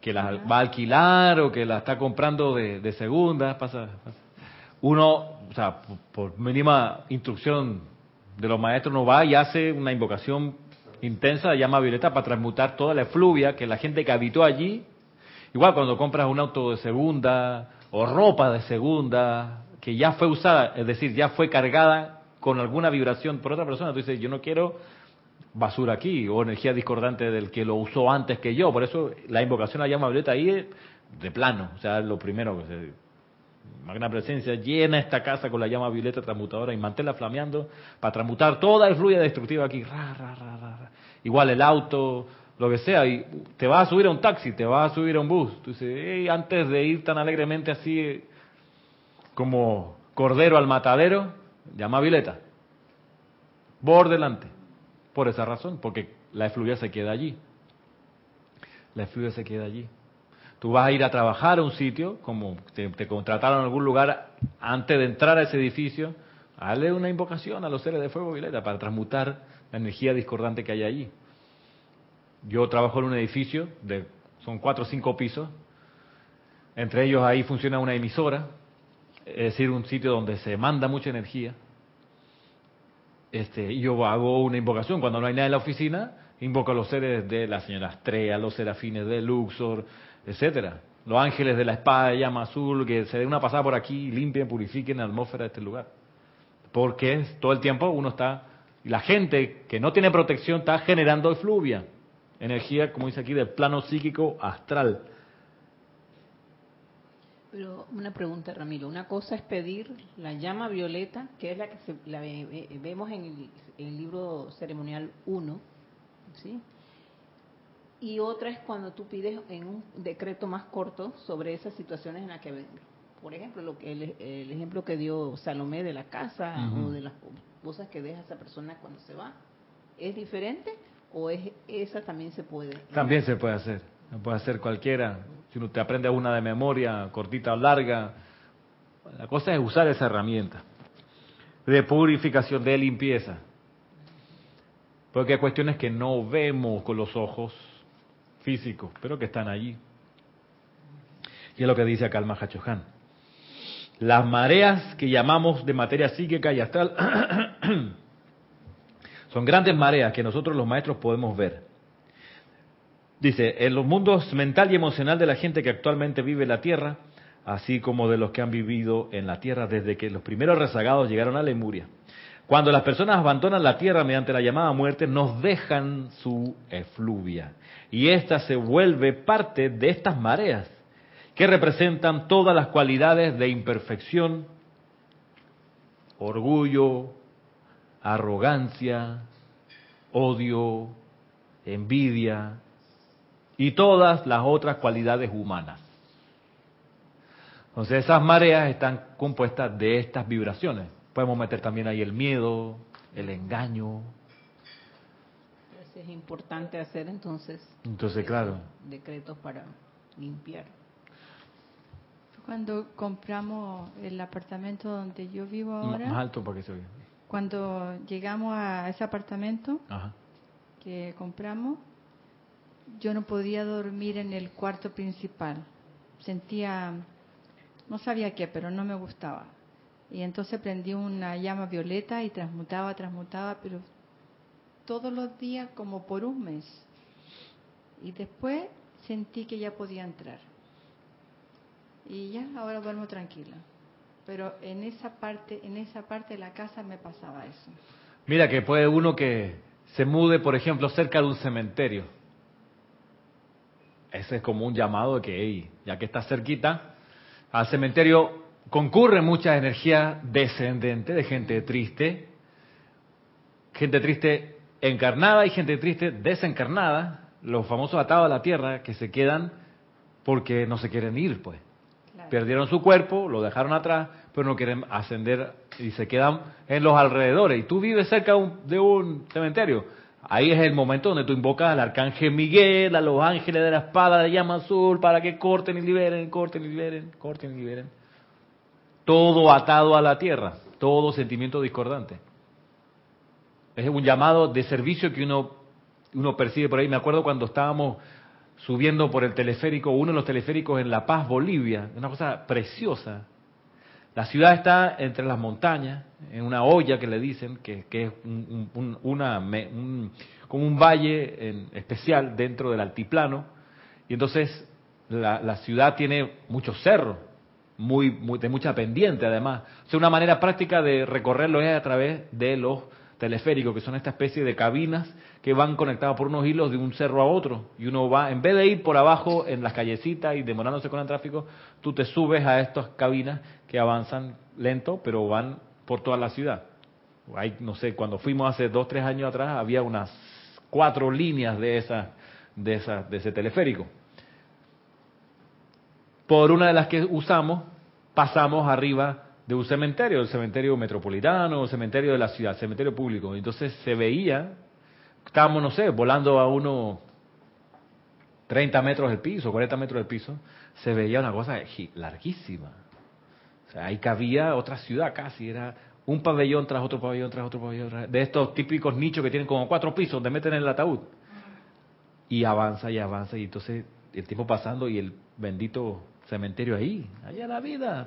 que la va a alquilar o que la está comprando de, segunda, pasa, uno, o sea, por mínima instrucción de los maestros, no va y hace una invocación intensa de llama violeta para transmutar toda la efluvia que la gente que habitó allí Igual cuando compras un auto de segunda o ropa de segunda que ya fue usada, es decir, ya fue cargada con alguna vibración por otra persona, tú dices, yo no quiero basura aquí o energía discordante del que lo usó antes que yo. Por eso la invocación a la llama violeta ahí es de plano, o sea, lo primero que se... Magna presencia, llena esta casa con la llama violeta transmutadora y manténla flameando para transmutar toda el fluida destructiva aquí. Igual el auto, lo que sea, y te vas a subir a un taxi, te vas a subir a un bus. Tú dices, antes de ir tan alegremente así como cordero al matadero, llama a Vileta. Por delante. Por esa razón, porque la efluvia se queda allí. La efluvia se queda allí. Tú vas a ir a trabajar a un sitio, como te, contrataron en algún lugar antes de entrar a ese edificio, hazle una invocación a los seres de fuego Vileta para transmutar la energía discordante que hay allí. Yo trabajo en un edificio, de, son cuatro o cinco pisos, entre ellos ahí funciona una emisora, es decir, un sitio donde se manda mucha energía. Este, yo hago una invocación cuando no hay nada en la oficina, invoco a los seres de la señora Astrea, los serafines de Luxor, etcétera, los ángeles de la espada de llama azul, que se den una pasada por aquí limpien, purifiquen la atmósfera de este lugar. Porque todo el tiempo uno está, y la gente que no tiene protección está generando efluvia energía, como dice aquí, del plano psíquico astral. Pero una pregunta, Ramiro. Una cosa es pedir la llama violeta, que es la que la vemos en el, libro ceremonial 1, ¿sí? Y otra es cuando tú pides en un decreto más corto sobre esas situaciones en las que, por ejemplo, lo que el, ejemplo que dio Salomé de la casa o de las cosas que deja esa persona cuando se va, ¿es diferente? o es esa también se puede? También se puede hacer, se puede hacer cualquiera. Si uno te aprende una de memoria, cortita o larga, la cosa es usar esa herramienta de purificación, de limpieza. Porque hay cuestiones que no vemos con los ojos físicos, pero que están allí. Y es lo que dice acá el. Las mareas que llamamos de materia psíquica y astral Son grandes mareas que nosotros los maestros podemos ver. Dice, en los mundos mental y emocional de la gente que actualmente vive la Tierra, así como de los que han vivido en la Tierra desde que los primeros rezagados llegaron a Lemuria. Cuando las personas abandonan la Tierra mediante la llamada muerte, nos dejan su efluvia. Y ésta se vuelve parte de estas mareas, que representan todas las cualidades de imperfección, orgullo, arrogancia, odio, envidia y todas las otras cualidades humanas. Entonces esas mareas están compuestas de estas vibraciones. Podemos meter también ahí el miedo, el engaño. Es importante hacer entonces. Entonces, claro. Decretos para limpiar. Cuando compramos el apartamento donde yo vivo ahora. Más alto para que se oiga. Cuando llegamos a ese apartamento que compramos, yo no podía dormir en el cuarto principal. Sentía, no sabía qué, pero no me gustaba. Y entonces prendí una llama violeta y transmutaba, transmutaba, pero todos los días como por un mes. Y después sentí que ya podía entrar. Y ya, ahora duermo tranquila. Pero en esa parte, en esa parte de la casa me pasaba eso. Mira que puede uno que se mude, por ejemplo, cerca de un cementerio. Ese es como un llamado de que, ya que está cerquita, al cementerio concurre mucha energía descendente de gente triste, gente triste encarnada y gente triste desencarnada, los famosos atados a la tierra que se quedan porque no se quieren ir, pues. Perdieron su cuerpo, lo dejaron atrás, pero no quieren ascender y se quedan en los alrededores. Y tú vives cerca de un, cementerio. Ahí es el momento donde tú invocas al arcángel Miguel, a los ángeles de la espada de llama azul, para que corten y liberen, corten y liberen, corten y liberen. Todo atado a la tierra, todo sentimiento discordante. Es un llamado de servicio que uno, uno percibe por ahí. Me acuerdo cuando estábamos subiendo por el teleférico, uno de los teleféricos en La Paz, Bolivia, una cosa preciosa. La ciudad está entre las montañas, en una olla que le dicen, que, es un, una, como un valle en especial dentro del altiplano, y entonces la, ciudad tiene muchos cerros, muy, de mucha pendiente además. O sea, una manera práctica de recorrerlo es a través de los teleféricos, que son esta especie de cabinas que van conectadas por unos hilos de un cerro a otro. Y uno va, en vez de ir por abajo en las callecitas y demorándose con el tráfico, tú te subes a estas cabinas que avanzan lento, pero van por toda la ciudad. Hay, no sé, cuando fuimos hace dos, tres años atrás, había unas cuatro líneas de, esa, de, esa, de ese teleférico. Por una de las que usamos, pasamos arriba de un cementerio, el cementerio metropolitano, el cementerio de la ciudad, cementerio público. Entonces se veía, estábamos, no sé, volando a unos 30 metros del piso, 40 metros del piso, se veía una cosa larguísima. O sea, ahí cabía otra ciudad casi, era un pabellón tras otro pabellón, tras otro pabellón, de estos típicos nichos que tienen como cuatro pisos donde meten el ataúd. Y avanza y avanza, y entonces el tiempo pasando y el bendito cementerio ahí, allá la vida.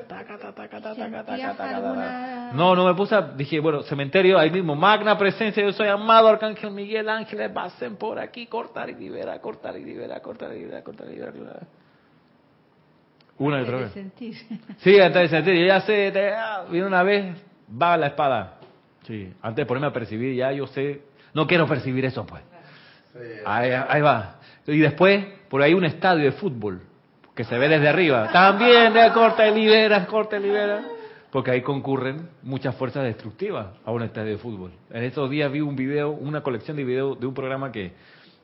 no, no me puse, dije, bueno, cementerio ahí mismo, magna presencia, yo soy amado Arcángel Miguel, ángeles, pasen por aquí, cortar y libera, cortar y libera, cortar y libera, cortar y libera. Una y otra vez. Sí, antes de sentir, ya sé, te, ah, viene una vez, va la espada. Sí, antes de ponerme a percibir, ya yo sé, no quiero percibir eso, pues. Ahí, ahí va. Y después, por ahí un estadio de fútbol que se ve desde arriba. También de corta y libera, corta y libera. Porque ahí concurren muchas fuerzas destructivas a un estadio de fútbol. En estos días vi un video, una colección de videos de un programa que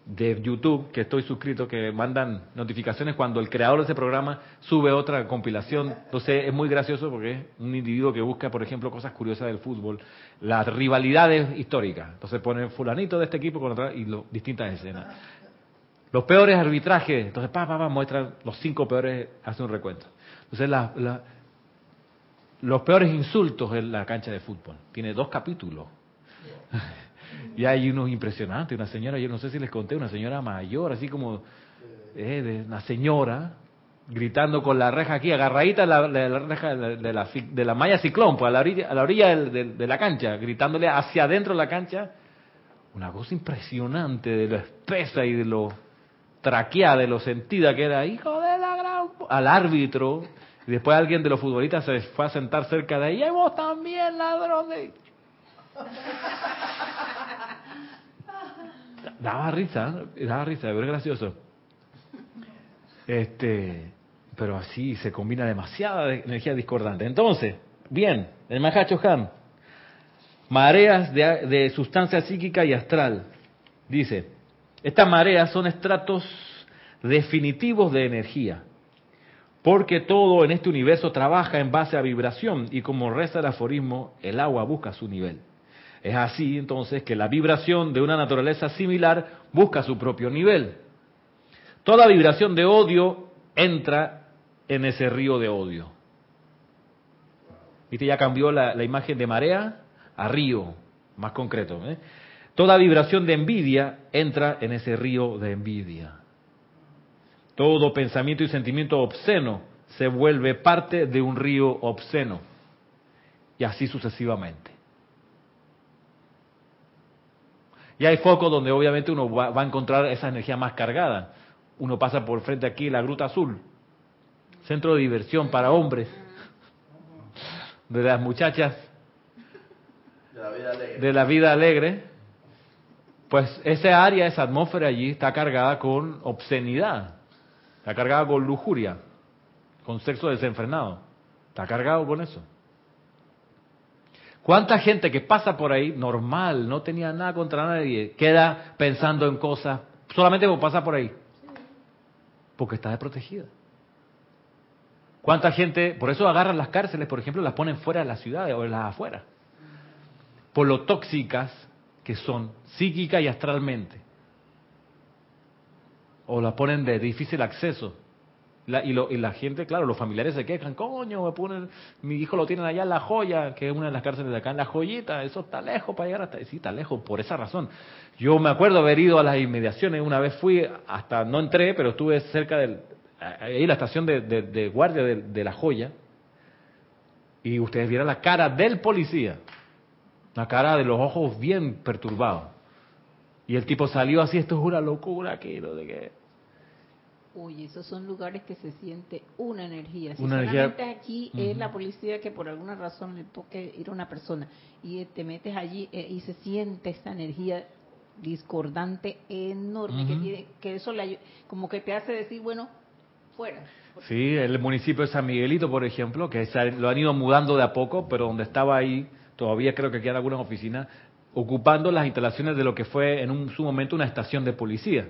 de YouTube, que estoy suscrito, que mandan notificaciones cuando el creador de ese programa sube otra compilación. Entonces es muy gracioso porque es un individuo que busca, por ejemplo, cosas curiosas del fútbol, las rivalidades históricas. Entonces pone fulanito de este equipo con otra y distintas escenas. Los peores arbitrajes, entonces pa, pa, pa, muestra los cinco peores, hace un recuento. Entonces los peores insultos en la cancha de fútbol. Tiene dos capítulos. y hay unos impresionantes. Una señora, yo no sé si les conté, una señora mayor, así como eh, de una señora, gritando con la reja aquí, agarradita la, la, reja de la, de la, malla ciclón, pues a la orilla, a la orilla de, la cancha, gritándole hacia adentro de la cancha. Una cosa impresionante de lo espesa y de lo traqueada de lo sentida que era, hijo de la gran... al árbitro. Y después alguien de los futbolistas se fue a sentar cerca de ella, y vos también, ladrón de... Daba risa, daba risa, pero es gracioso. Este, pero así se combina demasiada energía discordante. Entonces, bien, el Mahacho Han, mareas de, de sustancia psíquica y astral, dice, estas mareas son estratos definitivos de energía, porque todo en este universo trabaja en base a vibración y como reza el aforismo, el agua busca su nivel. Es así entonces que la vibración de una naturaleza similar busca su propio nivel. Toda vibración de odio entra en ese río de odio. ¿Viste? Ya cambió la, la imagen de marea a río, más concreto. ¿eh? Toda vibración de envidia entra en ese río de envidia. Todo pensamiento y sentimiento obsceno se vuelve parte de un río obsceno. Y así sucesivamente. Y hay focos donde obviamente uno va, a encontrar esa energía más cargada. uno pasa por frente aquí la Gruta Azul, centro de diversión para hombres, de las muchachas De la vida alegre. de la vida alegre, pues esa área, esa atmósfera allí está cargada con obscenidad, está cargada con lujuria, con sexo desenfrenado, está cargado con eso. ¿Cuánta gente que pasa por ahí, normal, no tenía nada contra nadie, queda pensando en cosas solamente por pasar por ahí? Porque está desprotegida. ¿Cuánta gente, por eso agarran las cárceles, por ejemplo, las ponen fuera de la ciudad o las afueras? Por lo tóxicas que son, psíquica y astralmente. O las ponen de difícil acceso. La- y, lo- y la gente, claro, los familiares se quejan, coño, me ponen, mi hijo lo tienen allá en La Joya, que es una de las cárceles de acá, en La Joyita, eso está lejos para llegar hasta, sí, está lejos, por esa razón. Yo me acuerdo haber ido a las inmediaciones, una vez fui, hasta, no entré, pero estuve cerca del, ahí la estación de, de- de guardia de, de La Joya, y ustedes vieran la cara del policía, la cara de los ojos bien perturbados. Y el tipo salió así, esto es una locura aquí, no sé qué. Uy, esos son lugares que se siente una energía. Si Una energía- aquí es la policía que por alguna razón le toque ir a una persona y te metes allí eh, y se siente esta energía discordante enorme que tiene, que eso le como que te hace decir, bueno, fuera. Sí, el municipio de San Miguelito, por ejemplo, que lo han ido mudando de a poco, pero donde estaba ahí, todavía creo que quedan algunas oficinas, ocupando las instalaciones de lo que fue en un, su momento una estación de policía.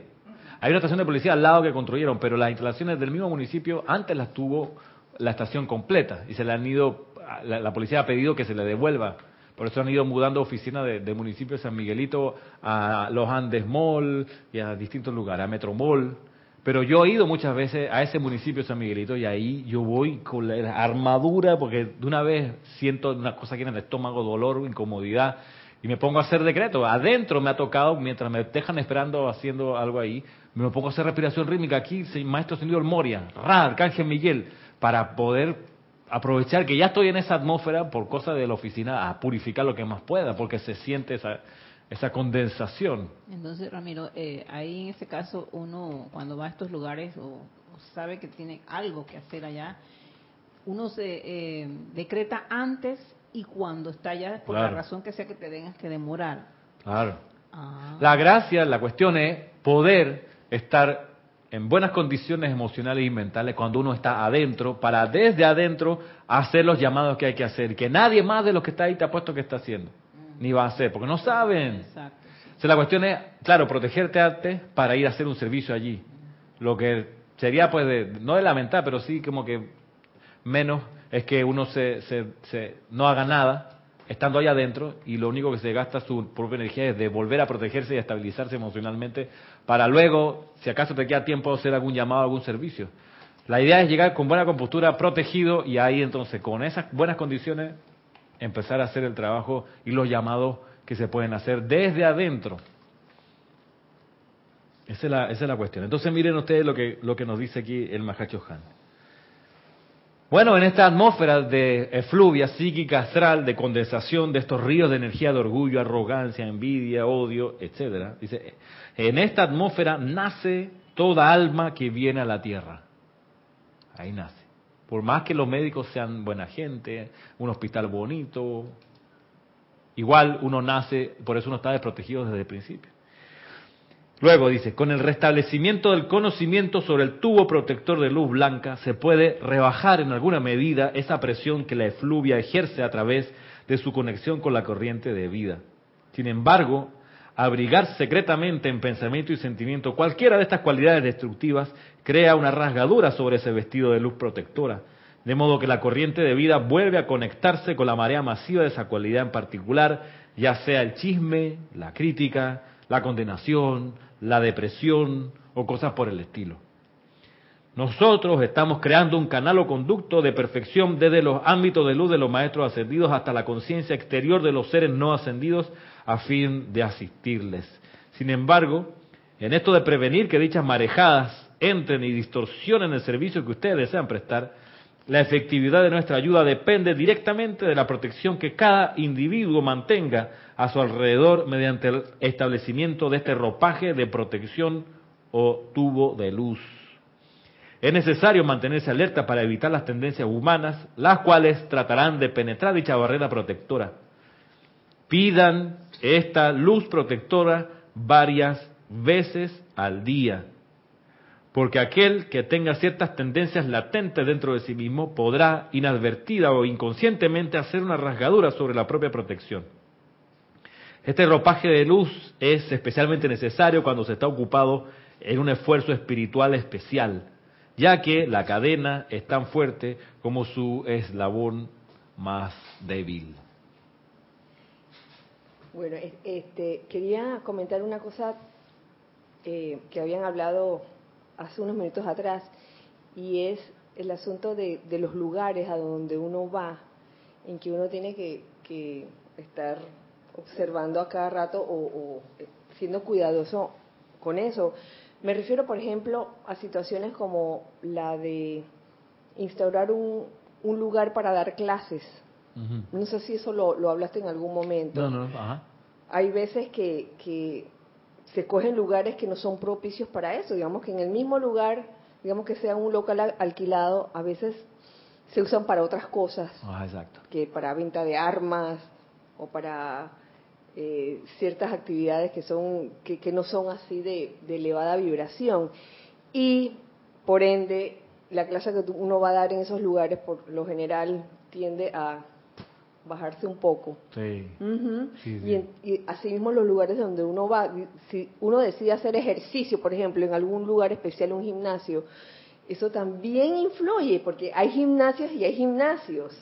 Hay una estación de policía al lado que construyeron, pero las instalaciones del mismo municipio antes las tuvo la estación completa y se le han ido, la, policía ha pedido que se le devuelva. Por eso han ido mudando oficinas de- municipio de San Miguelito a los Andes Mall y a distintos lugares, a Metro Mall. Pero yo he ido muchas veces a ese municipio de San Miguelito y ahí yo voy con la armadura porque de una vez siento una cosa aquí en el estómago, dolor, incomodidad y me pongo a hacer decreto. Adentro me ha tocado, mientras me dejan esperando haciendo algo ahí, me pongo a hacer respiración rítmica aquí, maestro señor Moria, Ra, Arcángel Miguel, para poder aprovechar que ya estoy en esa atmósfera por cosa de la oficina a purificar lo que más pueda, porque se siente esa, esa condensación. Entonces, Ramiro, eh, ahí en ese caso uno cuando va a estos lugares o, o sabe que tiene algo que hacer allá, uno se eh, decreta antes y cuando está allá, por Claro. la razón que sea que te tengas que demorar. Claro. Ah. La gracia, la cuestión es poder estar en buenas condiciones emocionales y mentales cuando uno está adentro, para desde adentro hacer los llamados que hay que hacer, que nadie más de los que está ahí te ha puesto que está haciendo, ni va a hacer, porque no saben. Exacto. O sea, la cuestión es, claro, protegerte antes para ir a hacer un servicio allí. Lo que sería, pues, de- no de lamentar, pero sí como que menos es que uno se, se, se- no haga nada estando allá adentro y lo único que se gasta su propia energía es de volver a protegerse y a estabilizarse emocionalmente para luego, si acaso te queda tiempo, hacer algún llamado, algún servicio. La idea es llegar con buena compostura, protegido y ahí entonces, con esas buenas condiciones, empezar a hacer el trabajo y los llamados que se pueden hacer desde adentro. Esa es la, cuestión. Entonces miren ustedes lo que, lo que nos dice aquí el Mahacho Han. Bueno, en esta atmósfera de efluvia psíquica astral, de condensación de estos ríos de energía de orgullo, arrogancia, envidia, odio, etcétera, dice, en esta atmósfera nace toda alma que viene a la tierra. Ahí nace. Por más que los médicos sean buena gente, un hospital bonito, igual uno nace, por eso uno está desprotegido desde el principio. Luego dice, con el restablecimiento del conocimiento sobre el tubo protector de luz blanca se puede rebajar en alguna medida esa presión que la efluvia ejerce a través de su conexión con la corriente de vida. Sin embargo, abrigar secretamente en pensamiento y sentimiento cualquiera de estas cualidades destructivas crea una rasgadura sobre ese vestido de luz protectora, de modo que la corriente de vida vuelve a conectarse con la marea masiva de esa cualidad en particular, ya sea el chisme, la crítica, la condenación, la depresión o cosas por el estilo. Nosotros estamos creando un canal o conducto de perfección desde los ámbitos de luz de los maestros ascendidos hasta la conciencia exterior de los seres no ascendidos a fin de asistirles. Sin embargo, en esto de prevenir que dichas marejadas entren y distorsionen el servicio que ustedes desean prestar, la efectividad de nuestra ayuda depende directamente de la protección que cada individuo mantenga a su alrededor mediante el establecimiento de este ropaje de protección o tubo de luz. Es necesario mantenerse alerta para evitar las tendencias humanas, las cuales tratarán de penetrar dicha barrera protectora. Pidan esta luz protectora varias veces al día, porque aquel que tenga ciertas tendencias latentes dentro de sí mismo podrá inadvertida o inconscientemente hacer una rasgadura sobre la propia protección. Este ropaje de luz es especialmente necesario cuando se está ocupado en un esfuerzo espiritual especial, ya que la cadena es tan fuerte como su eslabón más débil. Bueno, este, quería comentar una cosa eh, que habían hablado hace unos minutos atrás y es el asunto de, los lugares a donde uno va, en que uno tiene que, estar observando a cada rato o, o siendo cuidadoso con eso. Me refiero, por ejemplo, a situaciones como la de instaurar un, un lugar para dar clases. No sé si eso lo, lo, hablaste en algún momento. No, no, ajá. Hay veces que, que se cogen lugares que no son propicios para eso. Digamos que en el mismo lugar, digamos que sea un local alquilado, a veces se usan para otras cosas. Ah, exacto. Que para venta de armas o para eh, ciertas actividades que son que, no son así de, elevada vibración. Y por ende la clase que uno va a dar en esos lugares por lo general tiende a bajarse un poco. Sí. Y, y asimismo los lugares donde uno va si uno decide hacer ejercicio por ejemplo en algún lugar especial un gimnasio eso también influye porque hay gimnasios y hay gimnasios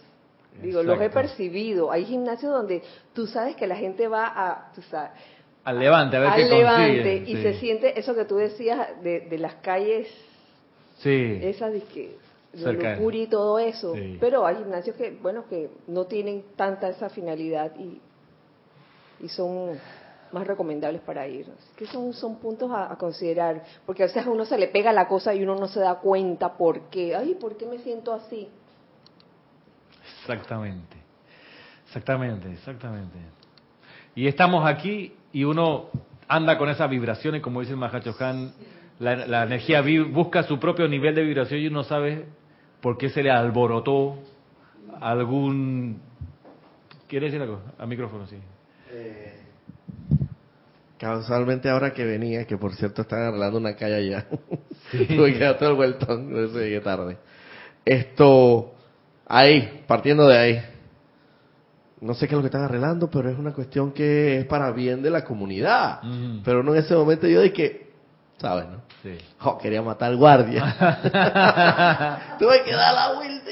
Digo, los he percibido. Hay gimnasios donde tú sabes que la gente va a, tú sabes, al levante, a ver al levante y se siente eso que tú decías de, de las calles, sí. esas de que de y todo eso. Pero hay gimnasios que, bueno, que no tienen tanta esa finalidad y, y son más recomendables para ir. Así que son, son puntos a, a, considerar, porque a veces a uno se le pega la cosa y uno no se da cuenta por qué. Ay, ¿por qué me siento así? Exactamente, exactamente, exactamente. Y estamos aquí y uno anda con esas vibraciones, como dice el Mahacho la, la energía busca su propio nivel de vibración y uno sabe por qué se le alborotó algún... ¿Quieres decir algo? A micrófono, sí. Eh, causalmente ahora que venía, que por cierto están arreglando una calle allá, tuve que dar todo el vueltón, no sé llegué tarde. Esto, Ahí, partiendo de ahí. No sé qué es lo que están arreglando, pero es una cuestión que es para bien de la comunidad. Pero no en ese momento yo dije, ¿sabes, no? Sí. Oh, quería matar al guardia. Tuve que dar la vuelta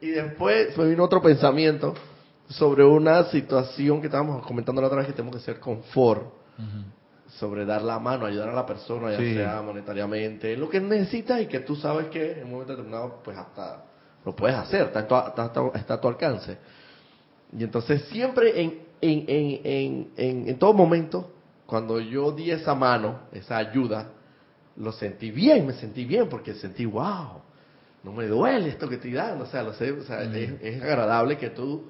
y, después me vino otro pensamiento sobre una situación que estábamos comentando la otra vez que tenemos que hacer confort. Sobre dar la mano, ayudar a la persona, ya sea monetariamente, lo que necesitas y que tú sabes que en un momento determinado, pues hasta lo puedes hacer, está, a tu alcance. Y entonces siempre en, en, en, en, en todo momento, cuando yo di esa mano, esa ayuda, lo sentí bien, me sentí bien porque sentí, wow, no me duele esto que estoy dando, o sea, lo sé, o sea es, agradable que tú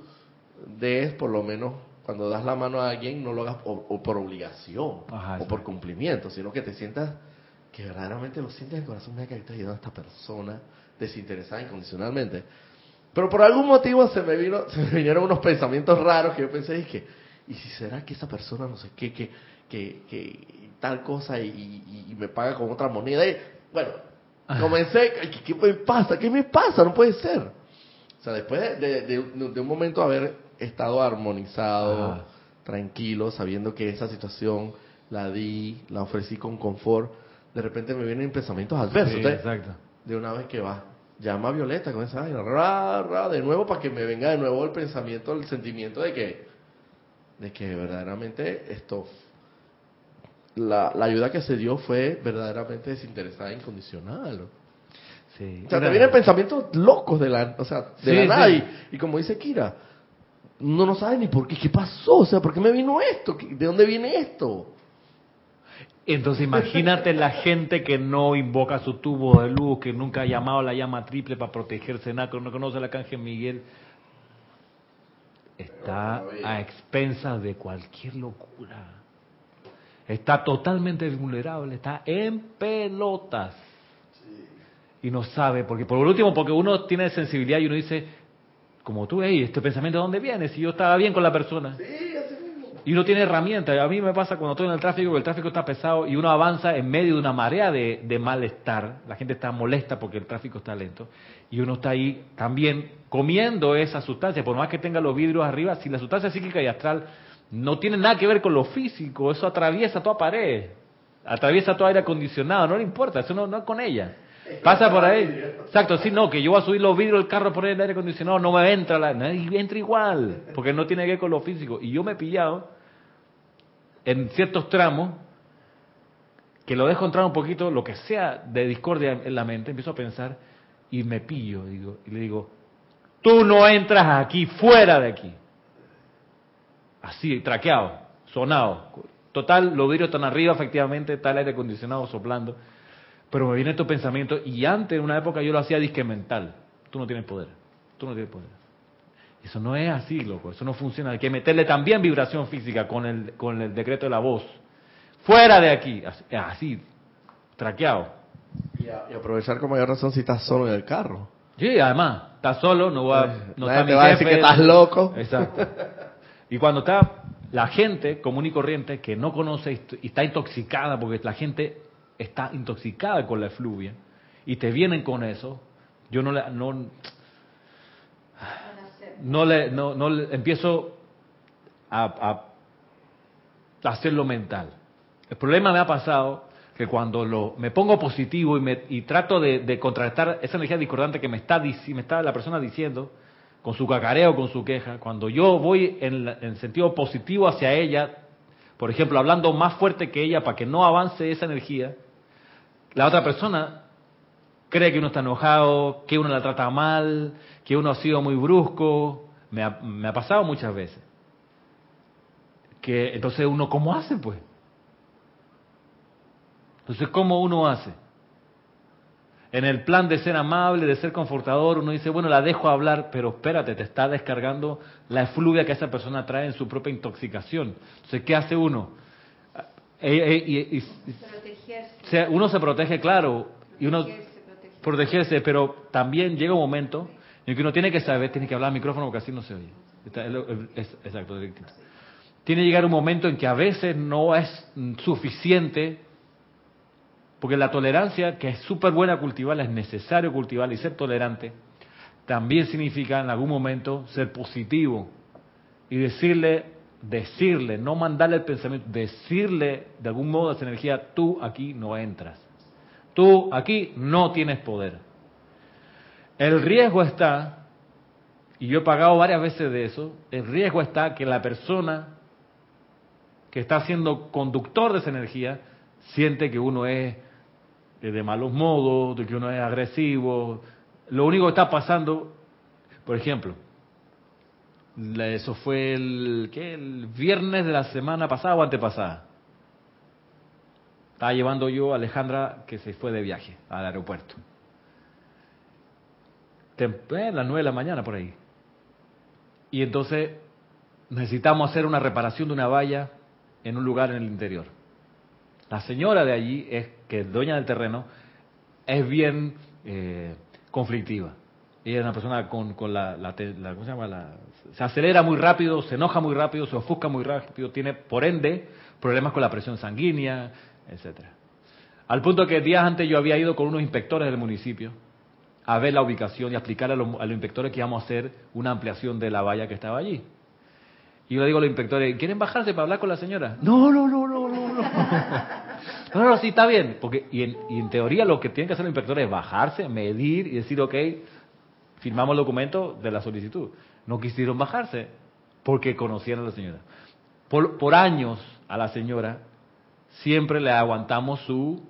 des por lo menos cuando das la mano a alguien no lo hagas o, por obligación o por cumplimiento, sino que te sientas que verdaderamente lo sientes en el corazón, mira que estás ayudando a esta persona, desinteresada incondicionalmente. Pero por algún motivo se me, vino, se me vinieron unos pensamientos raros que yo pensé, y que, ¿y si será que esa persona no sé qué, que, que, que tal cosa y, me paga con otra moneda? Y, bueno, comencé, ¿qué, me pasa? ¿Qué me pasa? No puede ser. O sea, después de, de, un momento haber estado armonizado, tranquilo, sabiendo que esa situación la di, la ofrecí con confort, de repente me vienen pensamientos adversos. exacto de una vez que va. Llama a Violeta con esa ra, ra, de nuevo para que me venga de nuevo el pensamiento, el sentimiento de que, de que verdaderamente esto, la, la ayuda que se dio fue verdaderamente desinteresada e incondicional. Sí. O sea, te vienen pensamientos locos de la, o sea, de la nada. Y, como dice Kira, uno no sabe ni por qué, qué pasó, o sea, ¿por qué me vino esto? ¿De dónde viene esto? Entonces imagínate la gente que no invoca su tubo de luz, que nunca ha llamado a la llama triple para protegerse, nada, que no conoce la canje Miguel, está a expensas de cualquier locura. está totalmente vulnerable, está en pelotas. Y no sabe, porque por último, porque uno tiene sensibilidad y uno dice, como tú, hey, este pensamiento de dónde viene, si yo estaba bien con la persona. Y uno tiene herramientas. A mí me pasa cuando estoy en el tráfico, que el tráfico está pesado y uno avanza en medio de una marea de, de, malestar. La gente está molesta porque el tráfico está lento. Y uno está ahí también comiendo esa sustancia. Por más que tenga los vidrios arriba, si la sustancia psíquica y astral no tiene nada que ver con lo físico, eso atraviesa toda pared, atraviesa todo aire acondicionado, no le importa, eso no, no es con ella. Pasa por ahí. Exacto, sí, no, que yo voy a subir los vidrios del carro por el aire acondicionado, no me entra, la, entra igual, porque no tiene que ver con lo físico. Y yo me he pillado en ciertos tramos que lo dejo entrar un poquito, lo que sea de discordia en la mente, empiezo a pensar y me pillo, digo, y le digo, tú no entras aquí, fuera de aquí. Así, traqueado, sonado. Total, los vidrios están arriba, efectivamente, está el aire acondicionado soplando. Pero me viene estos pensamientos y antes, en una época, yo lo hacía disque mental. Tú no tienes poder. Tú no tienes poder. Eso no es así, loco. Eso no funciona. Hay que meterle también vibración física con el, con el decreto de la voz. Fuera de aquí. Así, traqueado. Y, aprovechar como mayor razón si estás solo en el carro. Sí, además, estás solo, no va, eh, no está te va a decir que estás loco. Exacto. Y cuando está la gente común y corriente que no conoce y está intoxicada, porque la gente está intoxicada con la efluvia y te vienen con eso, yo no le, no, no le, no, no empiezo a, a, hacerlo mental. El problema me ha pasado que cuando lo, me pongo positivo y, me, y trato de, de, contrarrestar esa energía discordante que me está, me está la persona diciendo, con su cacareo, con su queja, cuando yo voy en, en sentido positivo hacia ella, por ejemplo, hablando más fuerte que ella para que no avance esa energía, la otra persona cree que uno está enojado, que uno la trata mal, que uno ha sido muy brusco. Me ha, me ha pasado muchas veces. Que entonces uno, ¿cómo hace pues? Entonces, ¿cómo uno hace? En el plan de ser amable, de ser confortador, uno dice, bueno, la dejo hablar, pero espérate, te está descargando la efluvia que esa persona trae en su propia intoxicación. Entonces, ¿qué hace uno? Eh, eh, uno se protege, claro, y uno protegerse, pero también llega un momento en que uno tiene que saber, tiene que hablar al micrófono porque así no se oye. exacto. Tiene que llegar un momento en que a veces no es suficiente, porque la tolerancia, que es súper buena cultivarla, es necesario cultivarla y ser tolerante, también significa en algún momento ser positivo y decirle decirle, no mandarle el pensamiento, decirle de algún modo a esa energía, tú aquí no entras. Tú aquí no tienes poder. El riesgo está, y yo he pagado varias veces de eso, el riesgo está que la persona que está siendo conductor de esa energía siente que uno es de malos modos, de que uno es agresivo. Lo único que está pasando, por ejemplo, eso fue el, ¿qué? el viernes de la semana pasada o antepasada. Estaba llevando yo a Alejandra que se fue de viaje al aeropuerto. a las nueve de la mañana por ahí. Y entonces necesitamos hacer una reparación de una valla en un lugar en el interior. La señora de allí, es que es dueña del terreno, es bien eh, conflictiva. Ella es una persona con, con la, la, ¿cómo se llama? La, se acelera muy rápido, se enoja muy rápido, se ofusca muy rápido, tiene, por ende, problemas con la presión sanguínea, etcétera. Al punto que días antes yo había ido con unos inspectores del municipio a ver la ubicación y a a los, a los inspectores que íbamos a hacer una ampliación de la valla que estaba allí. Y yo le digo a los inspectores, ¿quieren bajarse para hablar con la señora? No, no, no, no, no, no. No, no, sí, está bien. Porque, y en, y en teoría lo que tienen que hacer los inspectores es bajarse, medir y decir, ok, firmamos el documento de la solicitud. No quisieron bajarse porque conocían a la señora. Por, años a la señora siempre le aguantamos su,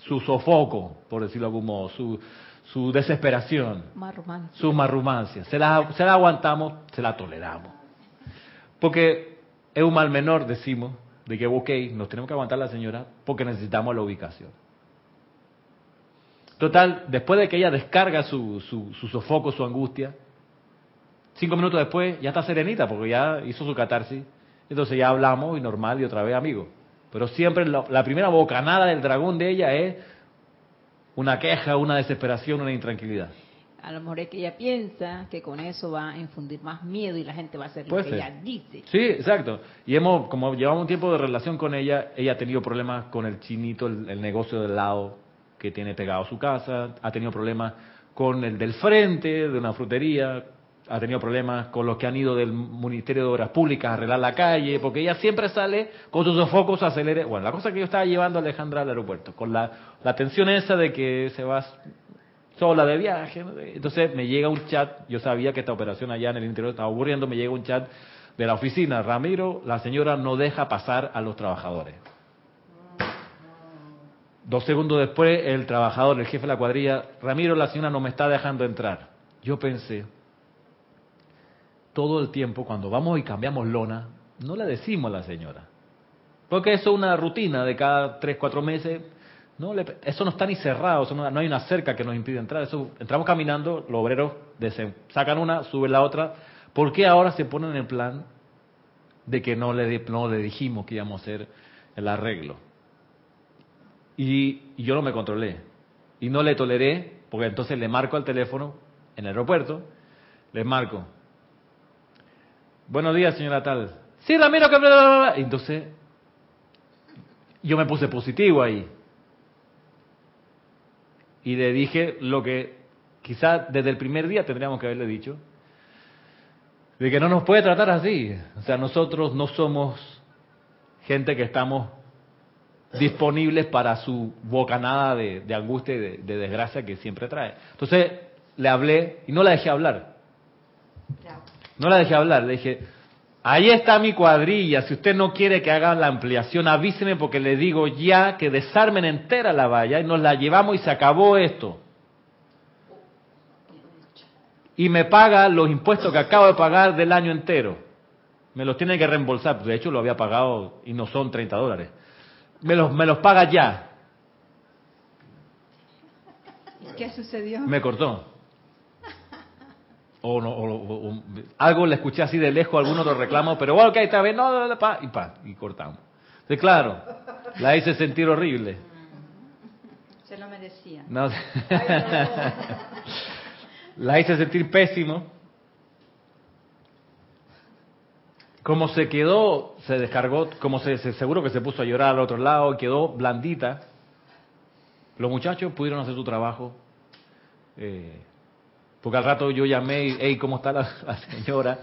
su sofoco, por decirlo de algún modo, su, su desesperación, su marrumancia. Se la, se la aguantamos, se la toleramos. Porque es un mal menor, decimos, de que, ok, nos tenemos que aguantar la señora porque necesitamos la ubicación. Total, después de que ella descarga su, su, sofoco, su angustia, cinco minutos después ya está serenita porque ya hizo su catarsis. Entonces ya hablamos y normal y otra vez amigos. Pero siempre la, la primera bocanada del dragón de ella es una queja, una desesperación, una intranquilidad. A lo mejor es que ella piensa que con eso va a infundir más miedo y la gente va a hacer lo que ser. ella dice. Sí, exacto. Y hemos, como llevamos un tiempo de relación con ella, ella ha tenido problemas con el chinito, el, el negocio del lado que tiene pegado a su casa, ha tenido problemas con el del frente, de una frutería, ha tenido problemas con los que han ido del Ministerio de Obras Públicas a arreglar la calle, porque ella siempre sale con sus sofocos acelere. Bueno, la cosa que yo estaba llevando a Alejandra al aeropuerto, con la, la tensión esa de que se va sola de viaje. Entonces me llega un chat, yo sabía que esta operación allá en el interior estaba ocurriendo, me llega un chat de la oficina, Ramiro, la señora no deja pasar a los trabajadores. Dos segundos después, el trabajador, el jefe de la cuadrilla, Ramiro, la señora no me está dejando entrar. Yo pensé, todo el tiempo, cuando vamos y cambiamos lona, no le decimos a la señora. Porque eso es una rutina de cada tres, cuatro meses. No, le- eso no está ni cerrado, no, hay una cerca que nos impide entrar. Eso, entramos caminando, los obreros sacan una, suben la otra. ¿Por qué ahora se ponen en el plan de que no le, no le dijimos que íbamos a hacer el arreglo? Y, yo no me controlé. Y no le toleré, porque entonces le marco al teléfono en el aeropuerto, le marco. Buenos días, señora tal. Sí, Ramiro, que Entonces, yo me puse positivo ahí. Y le dije lo que quizás desde el primer día tendríamos que haberle dicho. De que no nos puede tratar así. O sea, nosotros no somos gente que estamos disponibles para su bocanada de, de angustia y de, de desgracia que siempre trae. Entonces le hablé y no la dejé hablar. No la dejé hablar, le dije, ahí está mi cuadrilla, si usted no quiere que haga la ampliación, avíseme porque le digo ya que desarmen entera la valla y nos la llevamos y se acabó esto. Y me paga los impuestos que acabo de pagar del año entero. Me los tiene que reembolsar, de hecho lo había pagado y no son 30 dólares. Me los, me los paga ya. ¿Y qué sucedió? Me cortó. O, no, o, o- algo le escuché así de lejos, algunos lo reclamo, pero bueno, ok, está bien, no, pa, y pa, y cortamos. Entonces, claro, la hice sentir horrible. Se lo merecía. No, la hice sentir pésimo. Como se quedó, se descargó, como se, se- seguro que se puso a llorar al otro lado, quedó blandita. Los muchachos pudieron hacer su trabajo. eh, porque al rato yo llamé y, hey, ¿cómo está la, la señora?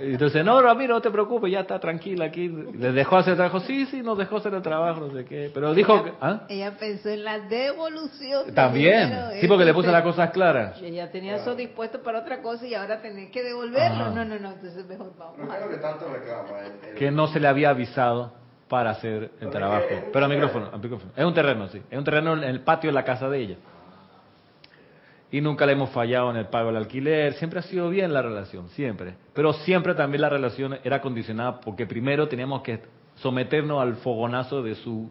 Y Entonces, no, Ramiro, no te preocupes, ya está tranquila aquí. Les dejó hacer el trabajo. Sí, sí, nos dejó hacer el trabajo, no sé qué. Pero dijo, que- ¿ah? Ella pensó en la devolución. También. dinero, Sí, porque le puse entonces, las cosas claras. Ella tenía eso dispuesto para otra cosa y ahora tener que devolverlo. Ajá. No, no, no, entonces mejor vamos. El- el- que no se le había avisado para hacer el trabajo. Pero al micrófono, al micrófono. Es un terreno, sí. Es un terreno en el patio de la casa de ella. Y nunca le hemos fallado en el pago del alquiler. Siempre ha sido bien la relación, siempre. Pero siempre también la relación era condicionada porque primero teníamos que someternos al fogonazo de su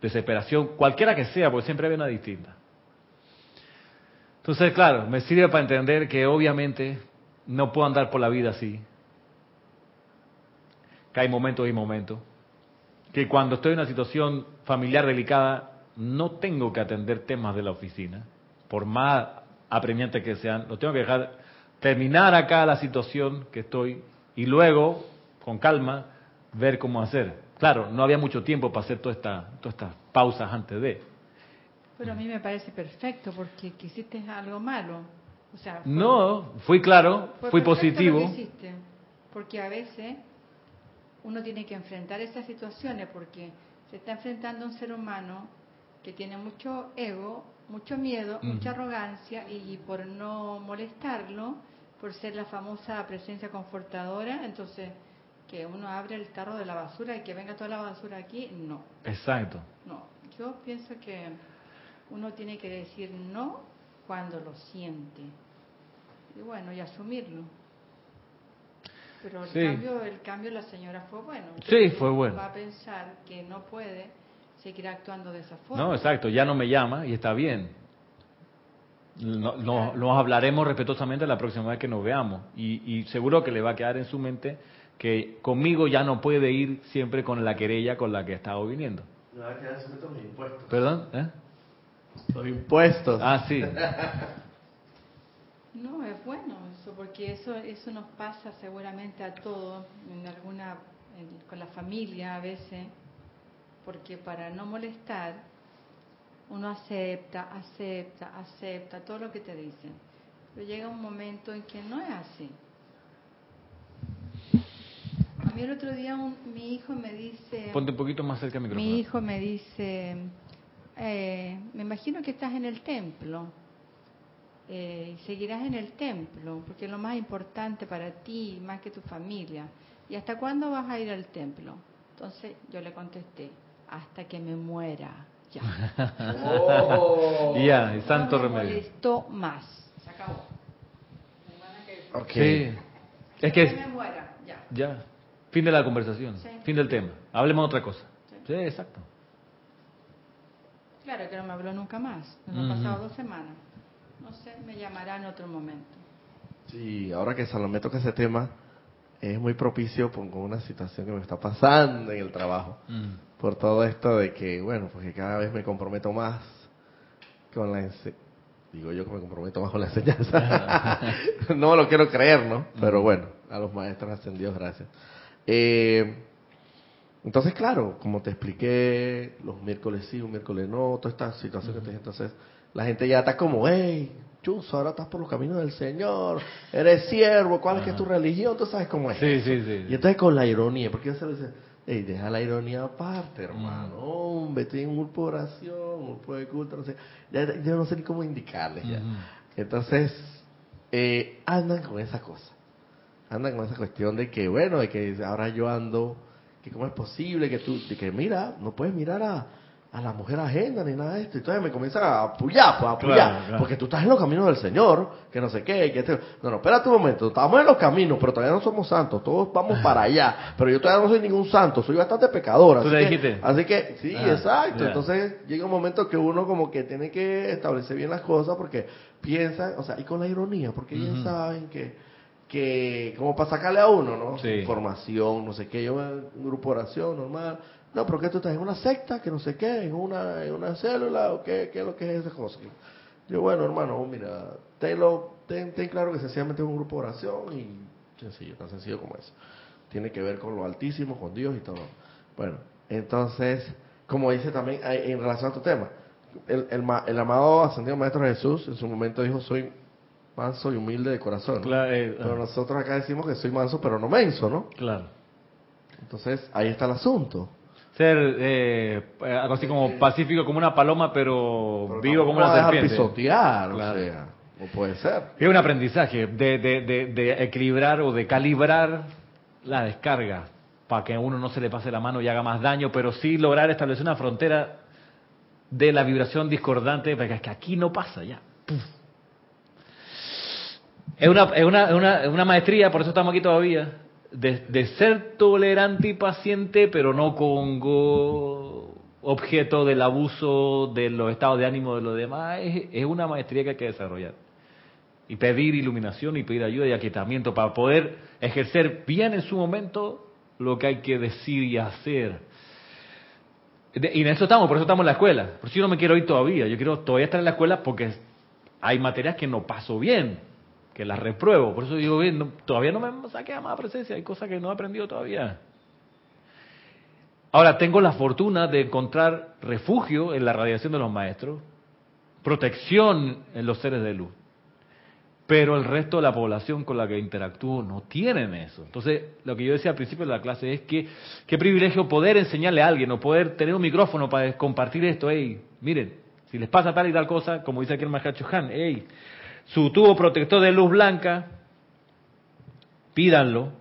desesperación, cualquiera que sea, porque siempre había una distinta. Entonces, claro, me sirve para entender que obviamente no puedo andar por la vida así, que hay momentos y momentos, que cuando estoy en una situación familiar delicada no tengo que atender temas de la oficina, por más apremiantes que sean, lo tengo que dejar terminar acá la situación que estoy y luego, con calma, ver cómo hacer. Claro, no había mucho tiempo para hacer toda esta, todas estas pausas antes de. Pero a mí me parece perfecto porque quisiste algo malo. O sea, fue- No, fui claro, fue fui positivo. lo que hiciste, porque a veces uno tiene que enfrentar esas situaciones porque se está enfrentando a un ser humano que tiene mucho ego, mucho miedo, mucha arrogancia y por no molestarlo, por ser la famosa presencia confortadora, entonces que uno abre el tarro de la basura y que venga toda la basura aquí, no. Exacto. No, yo pienso que uno tiene que decir no cuando lo siente. Y bueno, y asumirlo. Pero el Sí. cambio, el cambio de la señora fue bueno. Sí, fue bueno. Va a pensar que no puede seguir actuando de esa forma. No, exacto, ya no me llama y está bien. No- no- nos hablaremos respetuosamente la próxima vez que nos veamos y, y seguro que le va a quedar en su mente que conmigo ya no puede ir siempre con la querella con la que ha estado viniendo. No, hay que darse los impuestos. ¿Perdón? ¿Eh? Los impuestos. Ah, sí. No, es bueno eso, porque eso eso nos pasa seguramente a todos, en alguna, en- con la familia a veces, porque para no molestar, uno acepta, acepta, acepta todo lo que te dicen. Pero llega un momento en que no es así. A mí el otro día un- mi hijo me dice... Ponte un poquito más cerca del micrófono. Mi hijo me dice, eh, me imagino que estás en el templo eh, y seguirás en el templo, porque es lo más importante para ti, más que tu familia. ¿Y hasta cuándo vas a ir al templo? Entonces yo le contesté, hasta que me muera. Ya. Oh. Ya, y santo no me remedio. molestó más. Se acabó. Ok. Sí. Es Hasta que que me muera. Ya. ya, fin de la conversación, Sí. fin del tema. Hablemos de otra cosa. Sí. Sí, exacto. Claro que no me habló nunca más. Nos han Ujú. pasado dos semanas. No sé, me llamará en otro momento. Sí, ahora que Salomé toca ese tema, es muy propicio con una situación que me está pasando en el trabajo. Mm. Por todo esto de que, bueno, porque cada vez me comprometo más con la Digo yo que me comprometo más con la enseñanza. no lo quiero creer, ¿no? Pero bueno, a los maestros ascendidos, gracias. Eh, entonces, claro, como te expliqué, los miércoles sí, un miércoles no, toda esta situación que dije, entonces la gente ya está como, hey, Chus, ahora estás por los caminos del Señor, eres siervo, ¿cuál es que es tu religión? Tú sabes cómo es. Sí, sí, sí. Y entonces con la ironía, porque yo se lo dice, hey, deja la ironía aparte, hermano, hombre, estoy en un grupo de oración, un grupo de culto, no sé, ya, yo no sé ni cómo indicarles ya. Entonces, eh, andan con esa cosa. Andan con esa cuestión de que, bueno, de que ahora yo ando, que cómo es posible que tú, de que mira, no puedes mirar a, a la mujer ajena ni nada de esto. Entonces me comienzan a apoyar, pues, a apoyar. Claro, claro. Porque tú estás en los caminos del Señor, que no sé qué, que este... No, no, espérate un momento, estamos en los caminos, pero todavía no somos santos, todos vamos para allá. Pero yo todavía no soy ningún santo, soy bastante pecador. ¿Tú así le que-? Así que, sí, Ah, exacto. Entonces llega un momento que uno como que tiene que establecer bien las cosas porque piensan, o sea, y con la ironía, porque ellos saben que, que como para sacarle a uno, ¿no? Sí. Información, no sé qué, yo un grupo de oración normal. No, pero que tú estás en una secta, que no sé qué, en una, en una célula, o qué, qué es lo que es esa cosa. Yo, bueno, hermano, mira, tenlo, ten, ten claro que sencillamente es un grupo de oración y sencillo, tan sencillo como eso. Tiene que ver con lo altísimo, con Dios y todo. Bueno, entonces, como dice también en relación a tu tema, el, el, el amado ascendido Maestro Jesús en su momento dijo, soy manso y humilde de corazón. Claro, eh, Pero nosotros acá decimos que soy manso pero no menso, ¿no? claro. Entonces, ahí está el asunto. Ser eh, algo así como pacífico como una paloma, pero, Pero vivo como una serpiente. pisotear, Claro. o sea, no puede ser. Es un aprendizaje de, de, de, de equilibrar o de calibrar la descarga para que a uno no se le pase la mano y haga más daño, pero sí lograr establecer una frontera de la vibración discordante, porque es que aquí no pasa ya. Puf. Es una, es una, es una, es una maestría, por eso estamos aquí todavía, de, ser tolerante y paciente, pero no con objeto del abuso de los estados de ánimo de los demás. Es, una maestría que hay que desarrollar y pedir iluminación y pedir ayuda y aquietamiento para poder ejercer bien en su momento lo que hay que decir y hacer. Y en eso estamos, por eso estamos en la escuela. Por eso yo no me quiero ir todavía. Yo quiero todavía estar en la escuela porque hay materias que no paso bien, que las repruebo. Por eso digo, bien, todavía no me saqué a más presencia, hay cosas que no he aprendido todavía. Ahora, tengo la fortuna de encontrar refugio en la radiación de los maestros, protección en los seres de luz pero el resto de la población con la que interactúo no tienen eso. Entonces, lo que yo decía al principio de la clase es que qué privilegio poder enseñarle a alguien o poder tener un micrófono para compartir esto. Hey, miren, si les pasa tal y tal cosa, como dice aquí el Mahacho Han, hey, su tubo protector de luz blanca, pídanlo.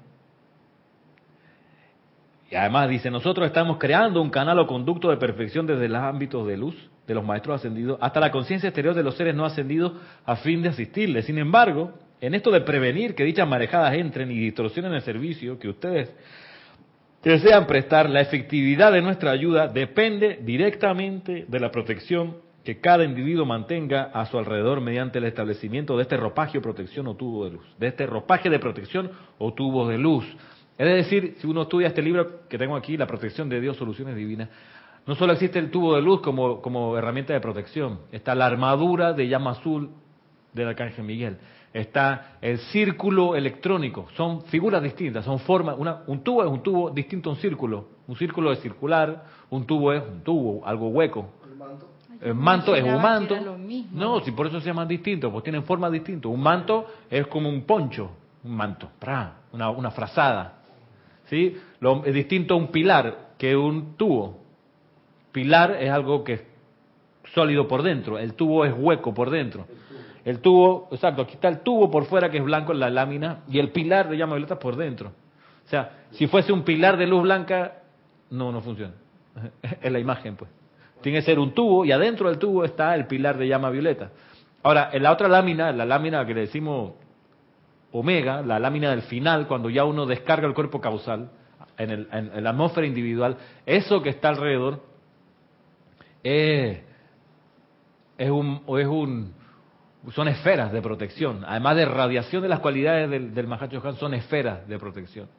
Y además dice, nosotros estamos creando un canal o conducto de perfección desde los ámbitos de luz de los maestros ascendidos hasta la conciencia exterior de los seres no ascendidos a fin de asistirles. Sin embargo, en esto de prevenir que dichas marejadas entren y distorsionen el servicio que ustedes desean prestar, la efectividad de nuestra ayuda depende directamente de la protección que cada individuo mantenga a su alrededor mediante el establecimiento de este ropaje o protección o tubo de luz, de este ropaje de protección o tubo de luz. Es decir, si uno estudia este libro que tengo aquí, La protección de Dios, soluciones divinas, no solo existe el tubo de luz como, como herramienta de protección, está la armadura de llama azul del Arcángel Miguel, está el círculo electrónico, son figuras distintas, son formas, una, un tubo es un tubo distinto a un círculo, un círculo es circular, un tubo es un tubo, algo hueco. El manto, el manto es un manto. No, si por eso se llaman distintos, pues tienen formas distintas. Un manto es como un poncho, un manto, una, una frazada. ¿sí? Lo, es distinto a un pilar que un tubo. Pilar es algo que es sólido por dentro, el tubo es hueco por dentro. El tubo, exacto, aquí está el tubo por fuera que es blanco en la lámina y el pilar de llama violeta por dentro. O sea, si fuese un pilar de luz blanca, no, no funciona. es la imagen, pues. Tiene que ser un tubo y adentro del tubo está el pilar de llama violeta. Ahora, en la otra lámina, la lámina que le decimos omega, la lámina del final, cuando ya uno descarga el cuerpo causal en, el, en, la atmósfera individual, eso que está alrededor es, es, un, es un, son esferas de protección. Además de radiación de las cualidades del, del Mahacho son esferas de protección.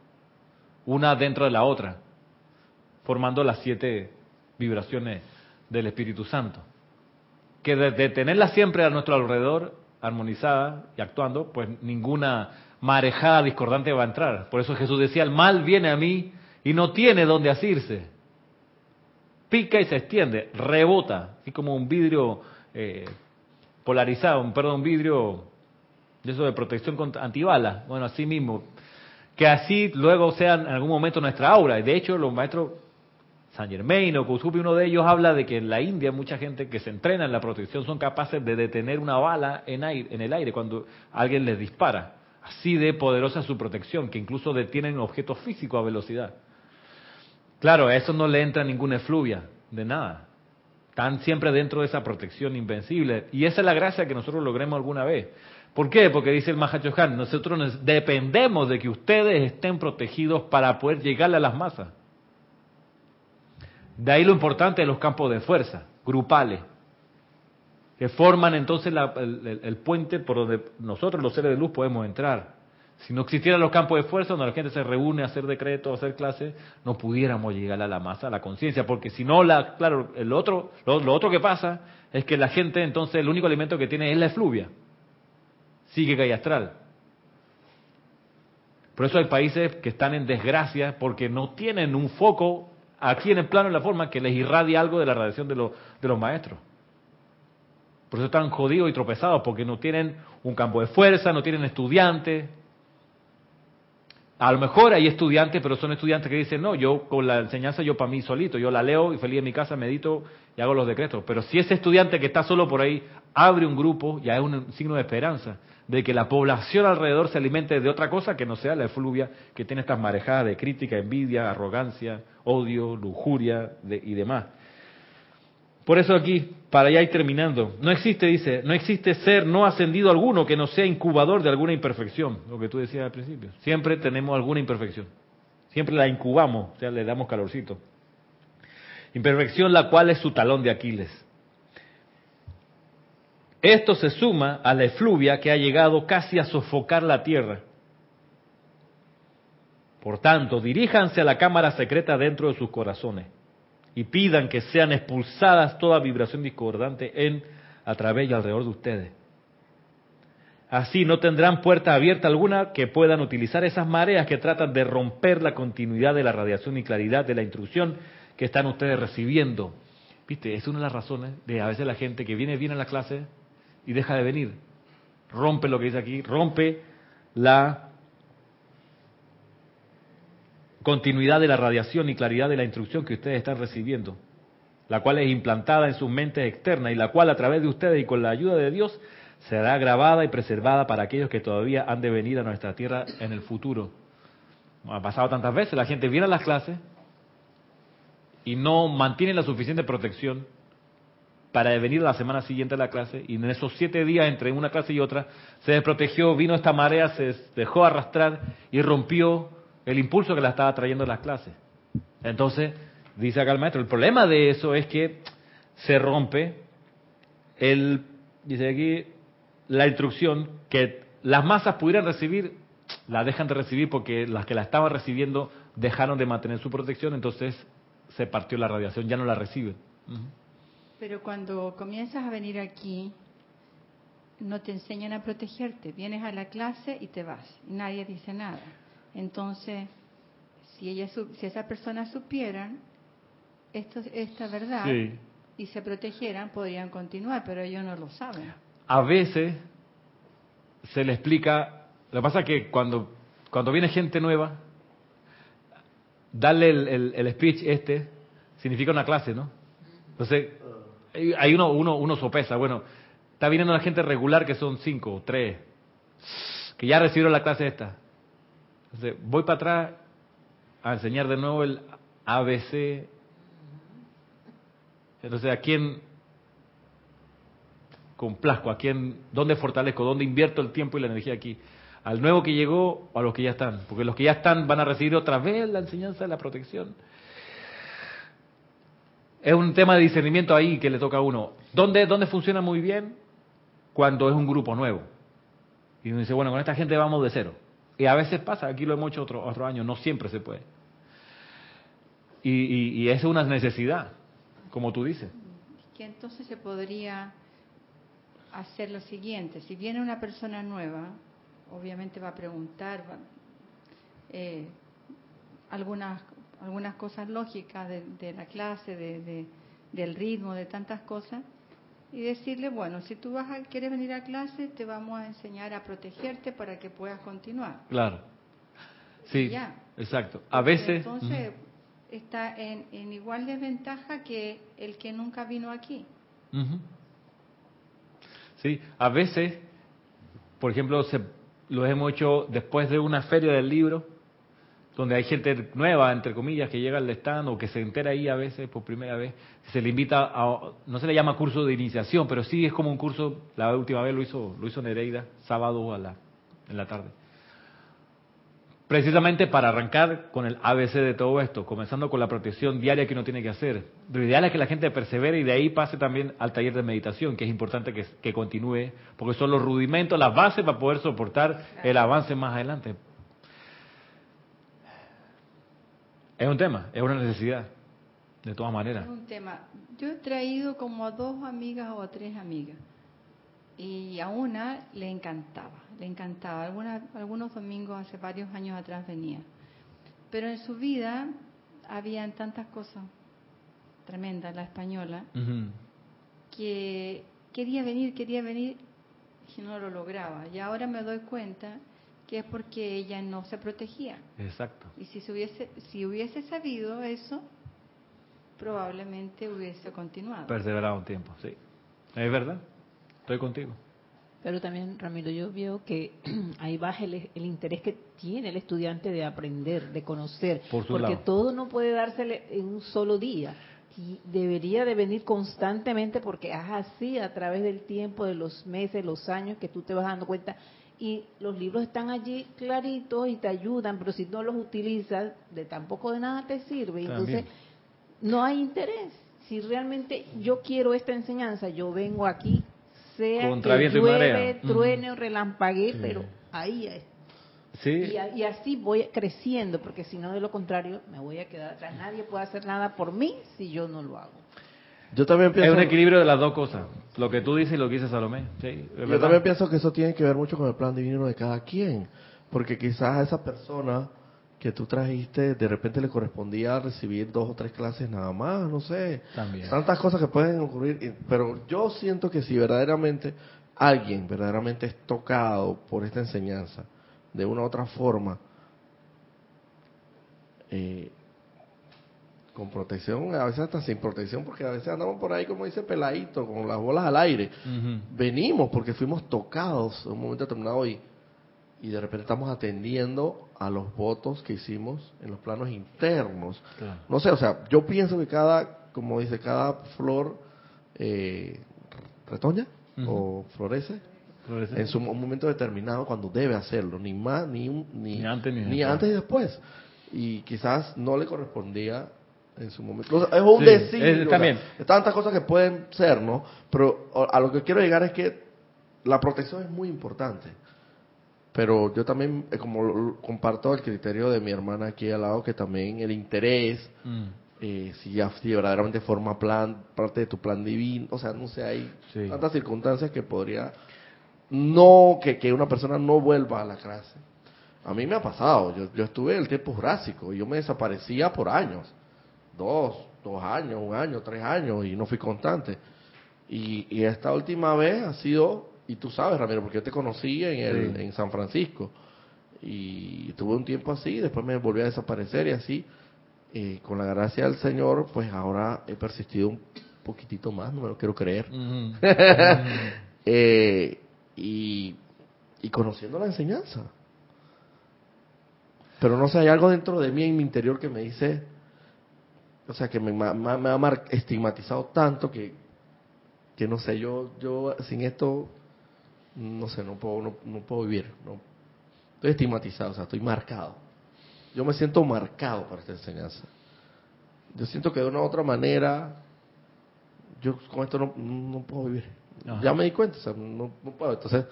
Una dentro de la otra, formando las siete vibraciones del Espíritu Santo. Que de tenerlas siempre a nuestro alrededor armonizada y actuando, pues ninguna marejada discordante va a entrar. Por eso Jesús decía, el mal viene a mí y no tiene dónde asirse. Pica y se extiende, rebota, así como un vidrio eh, polarizado, un, perdón, vidrio de eso de protección contra antibala. Bueno, así mismo. Que así luego sea en algún momento nuestra aura. Y de hecho, los maestros San Germain o Kusupi, uno de ellos habla de que en la India mucha gente que se entrena en la protección son capaces de detener una bala en, aire, en el aire cuando alguien les dispara. Así de poderosa su protección, que incluso detienen objetos físicos a velocidad. Claro, a eso no le entra ninguna efluvia, de nada. Están siempre dentro de esa protección invencible. Y esa es la gracia que nosotros logremos alguna vez. ¿Por qué? Porque dice el Mahachohan, nosotros dependemos de que ustedes estén protegidos para poder llegarle a las masas. De ahí lo importante de los campos de fuerza, grupales, que forman entonces el, puente por donde nosotros los seres de luz podemos entrar. Si no existieran los campos de fuerza donde la gente se reúne a hacer decretos, a hacer clases, no pudiéramos llegar a la masa, a la conciencia, porque si no, la, claro, el otro, lo, lo, otro que pasa es que la gente entonces el único alimento que tiene es la efluvia, sigue y astral. Por eso hay países que están en desgracia porque no tienen un foco aquí en el plano de la forma que les irradia algo de la radiación de, de los maestros. Por eso están jodidos y tropezados, porque no tienen un campo de fuerza, no tienen estudiantes. A lo mejor hay estudiantes, pero son estudiantes que dicen, no, yo con la enseñanza yo para mí solito, yo la leo y feliz en mi casa medito y hago los decretos. Pero si ese estudiante que está solo por ahí abre un grupo, ya es un signo de esperanza de que la población alrededor se alimente de otra cosa que no sea la efluvia que tiene estas marejadas de crítica, envidia, arrogancia, odio, lujuria y demás. Por eso aquí, para ya ir terminando, no existe, dice, no existe ser no ascendido alguno que no sea incubador de alguna imperfección, lo que tú decías al principio. Siempre tenemos alguna imperfección. Siempre la incubamos, o sea, le damos calorcito. Imperfección la cual es su talón de Aquiles. Esto se suma a la efluvia que ha llegado casi a sofocar la tierra. Por tanto, diríjanse a la cámara secreta dentro de sus corazones y pidan que sean expulsadas toda vibración discordante en, a través y alrededor de ustedes. Así no tendrán puerta abierta alguna que puedan utilizar esas mareas que tratan de romper la continuidad de la radiación y claridad de la instrucción que están ustedes recibiendo. Viste, es una de las razones de a veces la gente que viene bien a la clase y deja de venir. Rompe lo que dice aquí, rompe la continuidad de la radiación y claridad de la instrucción que ustedes están recibiendo, la cual es implantada en sus mentes externas y la cual a través de ustedes y con la ayuda de Dios será grabada y preservada para aquellos que todavía han de venir a nuestra tierra en el futuro. Ha pasado tantas veces, la gente viene a las clases y no mantiene la suficiente protección para venir la semana siguiente a la clase y en esos siete días entre una clase y otra se desprotegió, vino esta marea, se dejó arrastrar y rompió el impulso que la estaba trayendo las clases. Entonces, dice acá el maestro, el problema de eso es que se rompe el, dice aquí, la instrucción que las masas pudieran recibir la dejan de recibir porque las que la estaban recibiendo dejaron de mantener su protección, entonces se partió la radiación, ya no la reciben. Pero cuando comienzas a venir aquí, no te enseñan a protegerte. Vienes a la clase y te vas. Y nadie dice nada. Entonces, si, ella, si esa persona supieran esto, esta verdad y se protegieran, podrían continuar, pero ellos no lo saben. A veces se le explica, lo que pasa es que cuando, cuando viene gente nueva, darle el, el, speech este significa una clase, ¿no? Entonces, hay uno, uno, uno sopesa, bueno, está viniendo la gente regular que son cinco, tres, que ya recibieron la clase esta. Entonces, voy para atrás a enseñar de nuevo el ABC. Entonces, ¿a quién complazco? ¿A quién, dónde fortalezco? ¿Dónde invierto el tiempo y la energía aquí? ¿Al nuevo que llegó o a los que ya están? Porque los que ya están van a recibir otra vez la enseñanza de la protección. Es un tema de discernimiento ahí que le toca a uno. ¿Dónde, dónde funciona muy bien? Cuando es un grupo nuevo. Y uno dice, bueno, con esta gente vamos de cero. Y a veces pasa, aquí lo hemos hecho otro, otro año, no siempre se puede. Y, y, es una necesidad, como tú dices. Que entonces se podría hacer lo siguiente, si viene una persona nueva, obviamente va a preguntar eh, algunas, algunas cosas lógicas de, la clase, de, del ritmo, de tantas cosas, y decirle, bueno, si tú vas a, quieres venir a clase, te vamos a enseñar a protegerte para que puedas continuar. Claro. Sí, exacto. A veces... Entonces está en, en, igual desventaja que el que nunca vino aquí. Sí, a veces, por ejemplo, se, lo hemos hecho después de una feria del libro, donde hay gente nueva, entre comillas, que llega al stand o que se entera ahí a veces por primera vez, se le invita a, no se le llama curso de iniciación, pero sí es como un curso, la última vez lo hizo, lo hizo Nereida, sábado a la, en la tarde. Precisamente para arrancar con el ABC de todo esto, comenzando con la protección diaria que uno tiene que hacer. Lo ideal es que la gente persevere y de ahí pase también al taller de meditación, que es importante que, que continúe, porque son los rudimentos, las bases para poder soportar el avance más adelante. Es un tema, es una necesidad, de todas maneras. Es un tema. Yo he traído como a dos amigas o a tres amigas. Y a una le encantaba, le encantaba. algunos domingos hace varios años atrás venía. Pero en su vida habían tantas cosas tremendas, la española, que quería venir, quería venir y no lo lograba. Y ahora me doy cuenta que es porque ella no se protegía. Exacto. Y si, se hubiese, si hubiese sabido eso, probablemente hubiese continuado. Perseverado un tiempo, sí. Es verdad, estoy contigo. Pero también, Ramiro, yo veo que ahí baja el, interés que tiene el estudiante de aprender, de conocer, porque todo no puede dársele en un solo día. Y debería de venir constantemente porque es así a través del tiempo, de los meses, los años que tú te vas dando cuenta y los libros están allí claritos y te ayudan, pero si no los utilizas, de tampoco de nada te sirve. Entonces, no hay interés. Si realmente yo quiero esta enseñanza, yo vengo aquí, sea que llueve, truene o relampague, pero ahí es. Sí. Y, y, así voy creciendo, porque si no, de lo contrario, me voy a quedar atrás. Nadie puede hacer nada por mí si yo no lo hago. Yo también pienso... Es un equilibrio de las dos cosas, lo que tú dices y lo que dice Salomé. yo también pienso que eso tiene que ver mucho con el plan divino de cada quien, porque quizás a esa persona que tú trajiste de repente le correspondía recibir dos o tres clases nada más, no sé. También. Tantas cosas que pueden ocurrir, pero yo siento que si verdaderamente alguien verdaderamente es tocado por esta enseñanza de una u otra forma, eh, con protección, a veces hasta sin protección, porque a veces andamos por ahí, como dice Peladito, con las bolas al aire. Venimos porque fuimos tocados en un momento determinado y, y de repente estamos atendiendo a los votos que hicimos en los planos internos. No sé, o sea, yo pienso que cada, como dice, cada flor eh, retoña o florece, en su momento determinado cuando debe hacerlo, ni más, ni, ni, antes, ni, ni antes y después. Y quizás no le correspondía en su momento. es un decir. también. tantas cosas que pueden ser, ¿no? Pero a lo que quiero llegar es que la protección es muy importante. Pero yo también eh, como lo- comparto el criterio de mi hermana aquí al lado que también el interés Mm, eh, si ya si verdaderamente forma plan parte de tu plan divino o sea no sé hay Sí. tantas circunstancias que podría no que, que una persona no vuelva a la clase. A mí me ha pasado yo, yo estuve en el tiempo jurásico y yo me desaparecía por años dos dos años un año tres años y no fui constante. Y, y esta última vez ha sido y tú sabes Ramiro porque yo te conocí en el, Sí. en San Francisco y tuve un tiempo así después me volví a desaparecer y así y con la gracia del Señor, pues ahora he persistido un poquitito más, no me lo quiero creer. Eh, y, y conociendo la enseñanza. Pero no sé, hay algo dentro de mí, en mi interior, que me dice, o sea, que me, ma- me ha estigmatizado tanto que, que no sé, yo, yo sin esto, no sé, no puedo, no, no puedo vivir. No. Estoy estigmatizado, o sea, estoy marcado. Yo me siento marcado por esta enseñanza. Yo siento que de una u otra manera, yo con esto no, no puedo vivir. Ajá. Ya me di cuenta, o sea, no, no puedo. Entonces,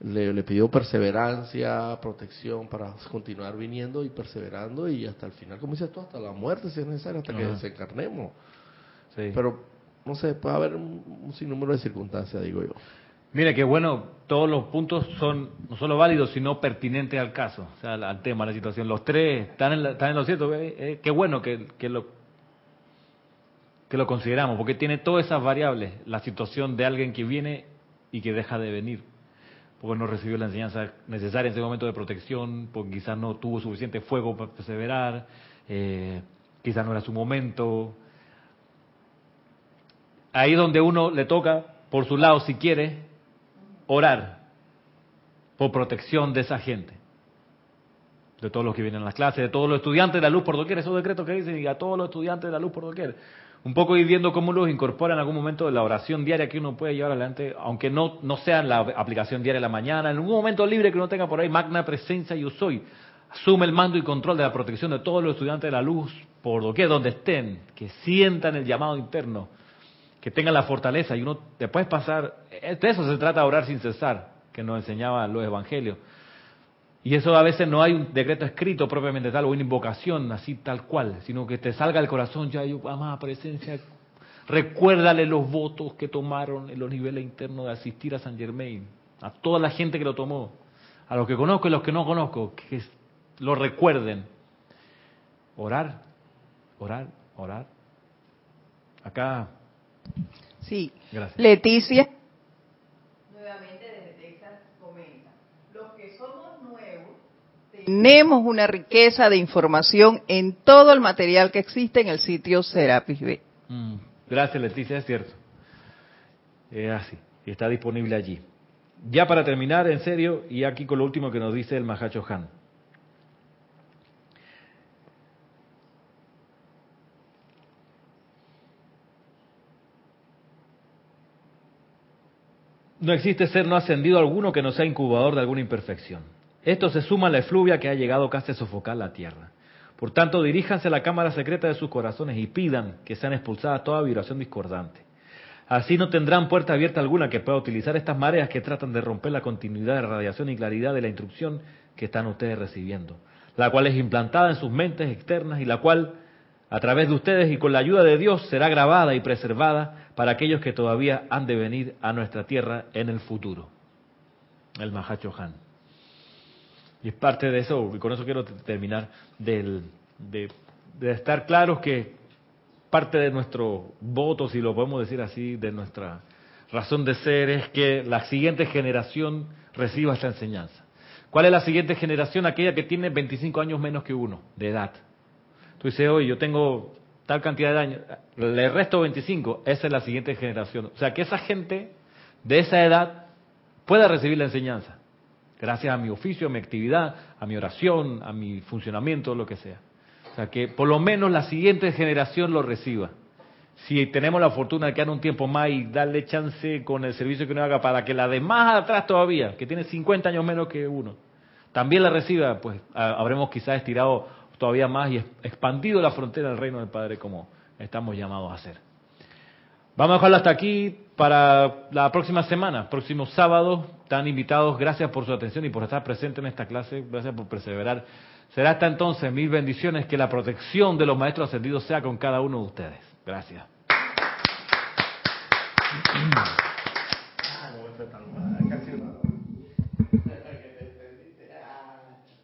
le, le pidió perseverancia, protección para continuar viniendo y perseverando y hasta el final, como dices tú, hasta la muerte si es necesario, hasta que Ajá. desencarnemos. Sí. Pero, no sé, puede haber un, un sinnúmero de circunstancias, digo yo. Mire, qué bueno, todos los puntos son no solo válidos, sino pertinentes al caso, o sea, al, al tema, a la situación. Los tres están en, la- están en lo cierto. eh, eh, qué bueno que, que lo que lo consideramos, porque tiene todas esas variables. La situación de alguien que viene y que deja de venir, porque no recibió la enseñanza necesaria en ese momento de protección, porque quizás no tuvo suficiente fuego para perseverar, eh, quizás no era su momento. Ahí donde uno le toca, por su lado, si quiere, orar por protección de esa gente, de todos los que vienen a las clases, de todos los estudiantes de la luz por doquier, esos decretos que dicen, y a todos los estudiantes de la luz por doquier. Un poco ir viendo cómo los incorpora en algún momento de la oración diaria que uno puede llevar adelante, aunque no, no sea en la aplicación diaria de la mañana, en un momento libre que uno tenga por ahí, magna presencia yo soy. Asume el mando y control de la protección de todos los estudiantes de la luz por doquier, donde estén, que sientan el llamado interno que tengan la fortaleza y uno después pasar, eh, de eso se trata de orar sin cesar, que nos enseñaban los evangelios. Y eso a veces no hay un decreto escrito propiamente tal o una invocación así tal cual, sino que te salga el corazón, ya yo, amada presencia, recuérdale los votos que tomaron en los niveles internos de asistir a San Germain, a toda la gente que lo tomó, a los que conozco y los que no conozco, que lo recuerden. Orar, orar, orar. Acá Sí. Gracias. Leticia. Nuevamente desde Texas comenta, los que somos nuevos tenemos una riqueza de información en todo el material que existe en el sitio Serapis B. Mm, Gracias, Leticia, es cierto. Es así, y está disponible allí. Ya para terminar, en serio, y aquí con lo último que nos dice el Mahacho Han. No existe ser no ascendido alguno que no sea incubador de alguna imperfección. Esto se suma a la efluvia que ha llegado casi a sofocar la tierra. Por tanto, diríjanse a la cámara secreta de sus corazones y pidan que sean expulsadas toda vibración discordante. Así no tendrán puerta abierta alguna que pueda utilizar estas mareas que tratan de romper la continuidad de radiación y claridad de la instrucción que están ustedes recibiendo, la cual es implantada en sus mentes externas y la cual, a través de ustedes y con la ayuda de Dios, será grabada y preservada para aquellos que todavía han de venir a nuestra tierra en el futuro. El Mahacho Han. Y es parte de eso, y con eso quiero terminar, de, de estar claros que parte de nuestro voto, si lo podemos decir así, de nuestra razón de ser, es que la siguiente generación reciba esta enseñanza. ¿Cuál es la siguiente generación? Aquella que tiene 25 años menos que uno de edad. Tú dices, oye, yo tengo tal cantidad de años, le resto 25, esa es la siguiente generación. O sea, que esa gente de esa edad pueda recibir la enseñanza, gracias a mi oficio, a mi actividad, a mi oración, a mi funcionamiento, lo que sea. O sea, que por lo menos la siguiente generación lo reciba. Si tenemos la fortuna de quedar un tiempo más y darle chance con el servicio que uno haga para que la de más atrás todavía, que tiene 50 años menos que uno, también la reciba, pues ha- habremos quizás estirado todavía más y expandido la frontera del reino del Padre como estamos llamados a hacer. Vamos a dejarlo hasta aquí para la próxima semana, próximo sábado. Están invitados. Gracias por su atención y por estar presente en esta clase. Gracias por perseverar. Será hasta entonces. Mil bendiciones. Que la protección de los maestros ascendidos sea con cada uno de ustedes. Gracias.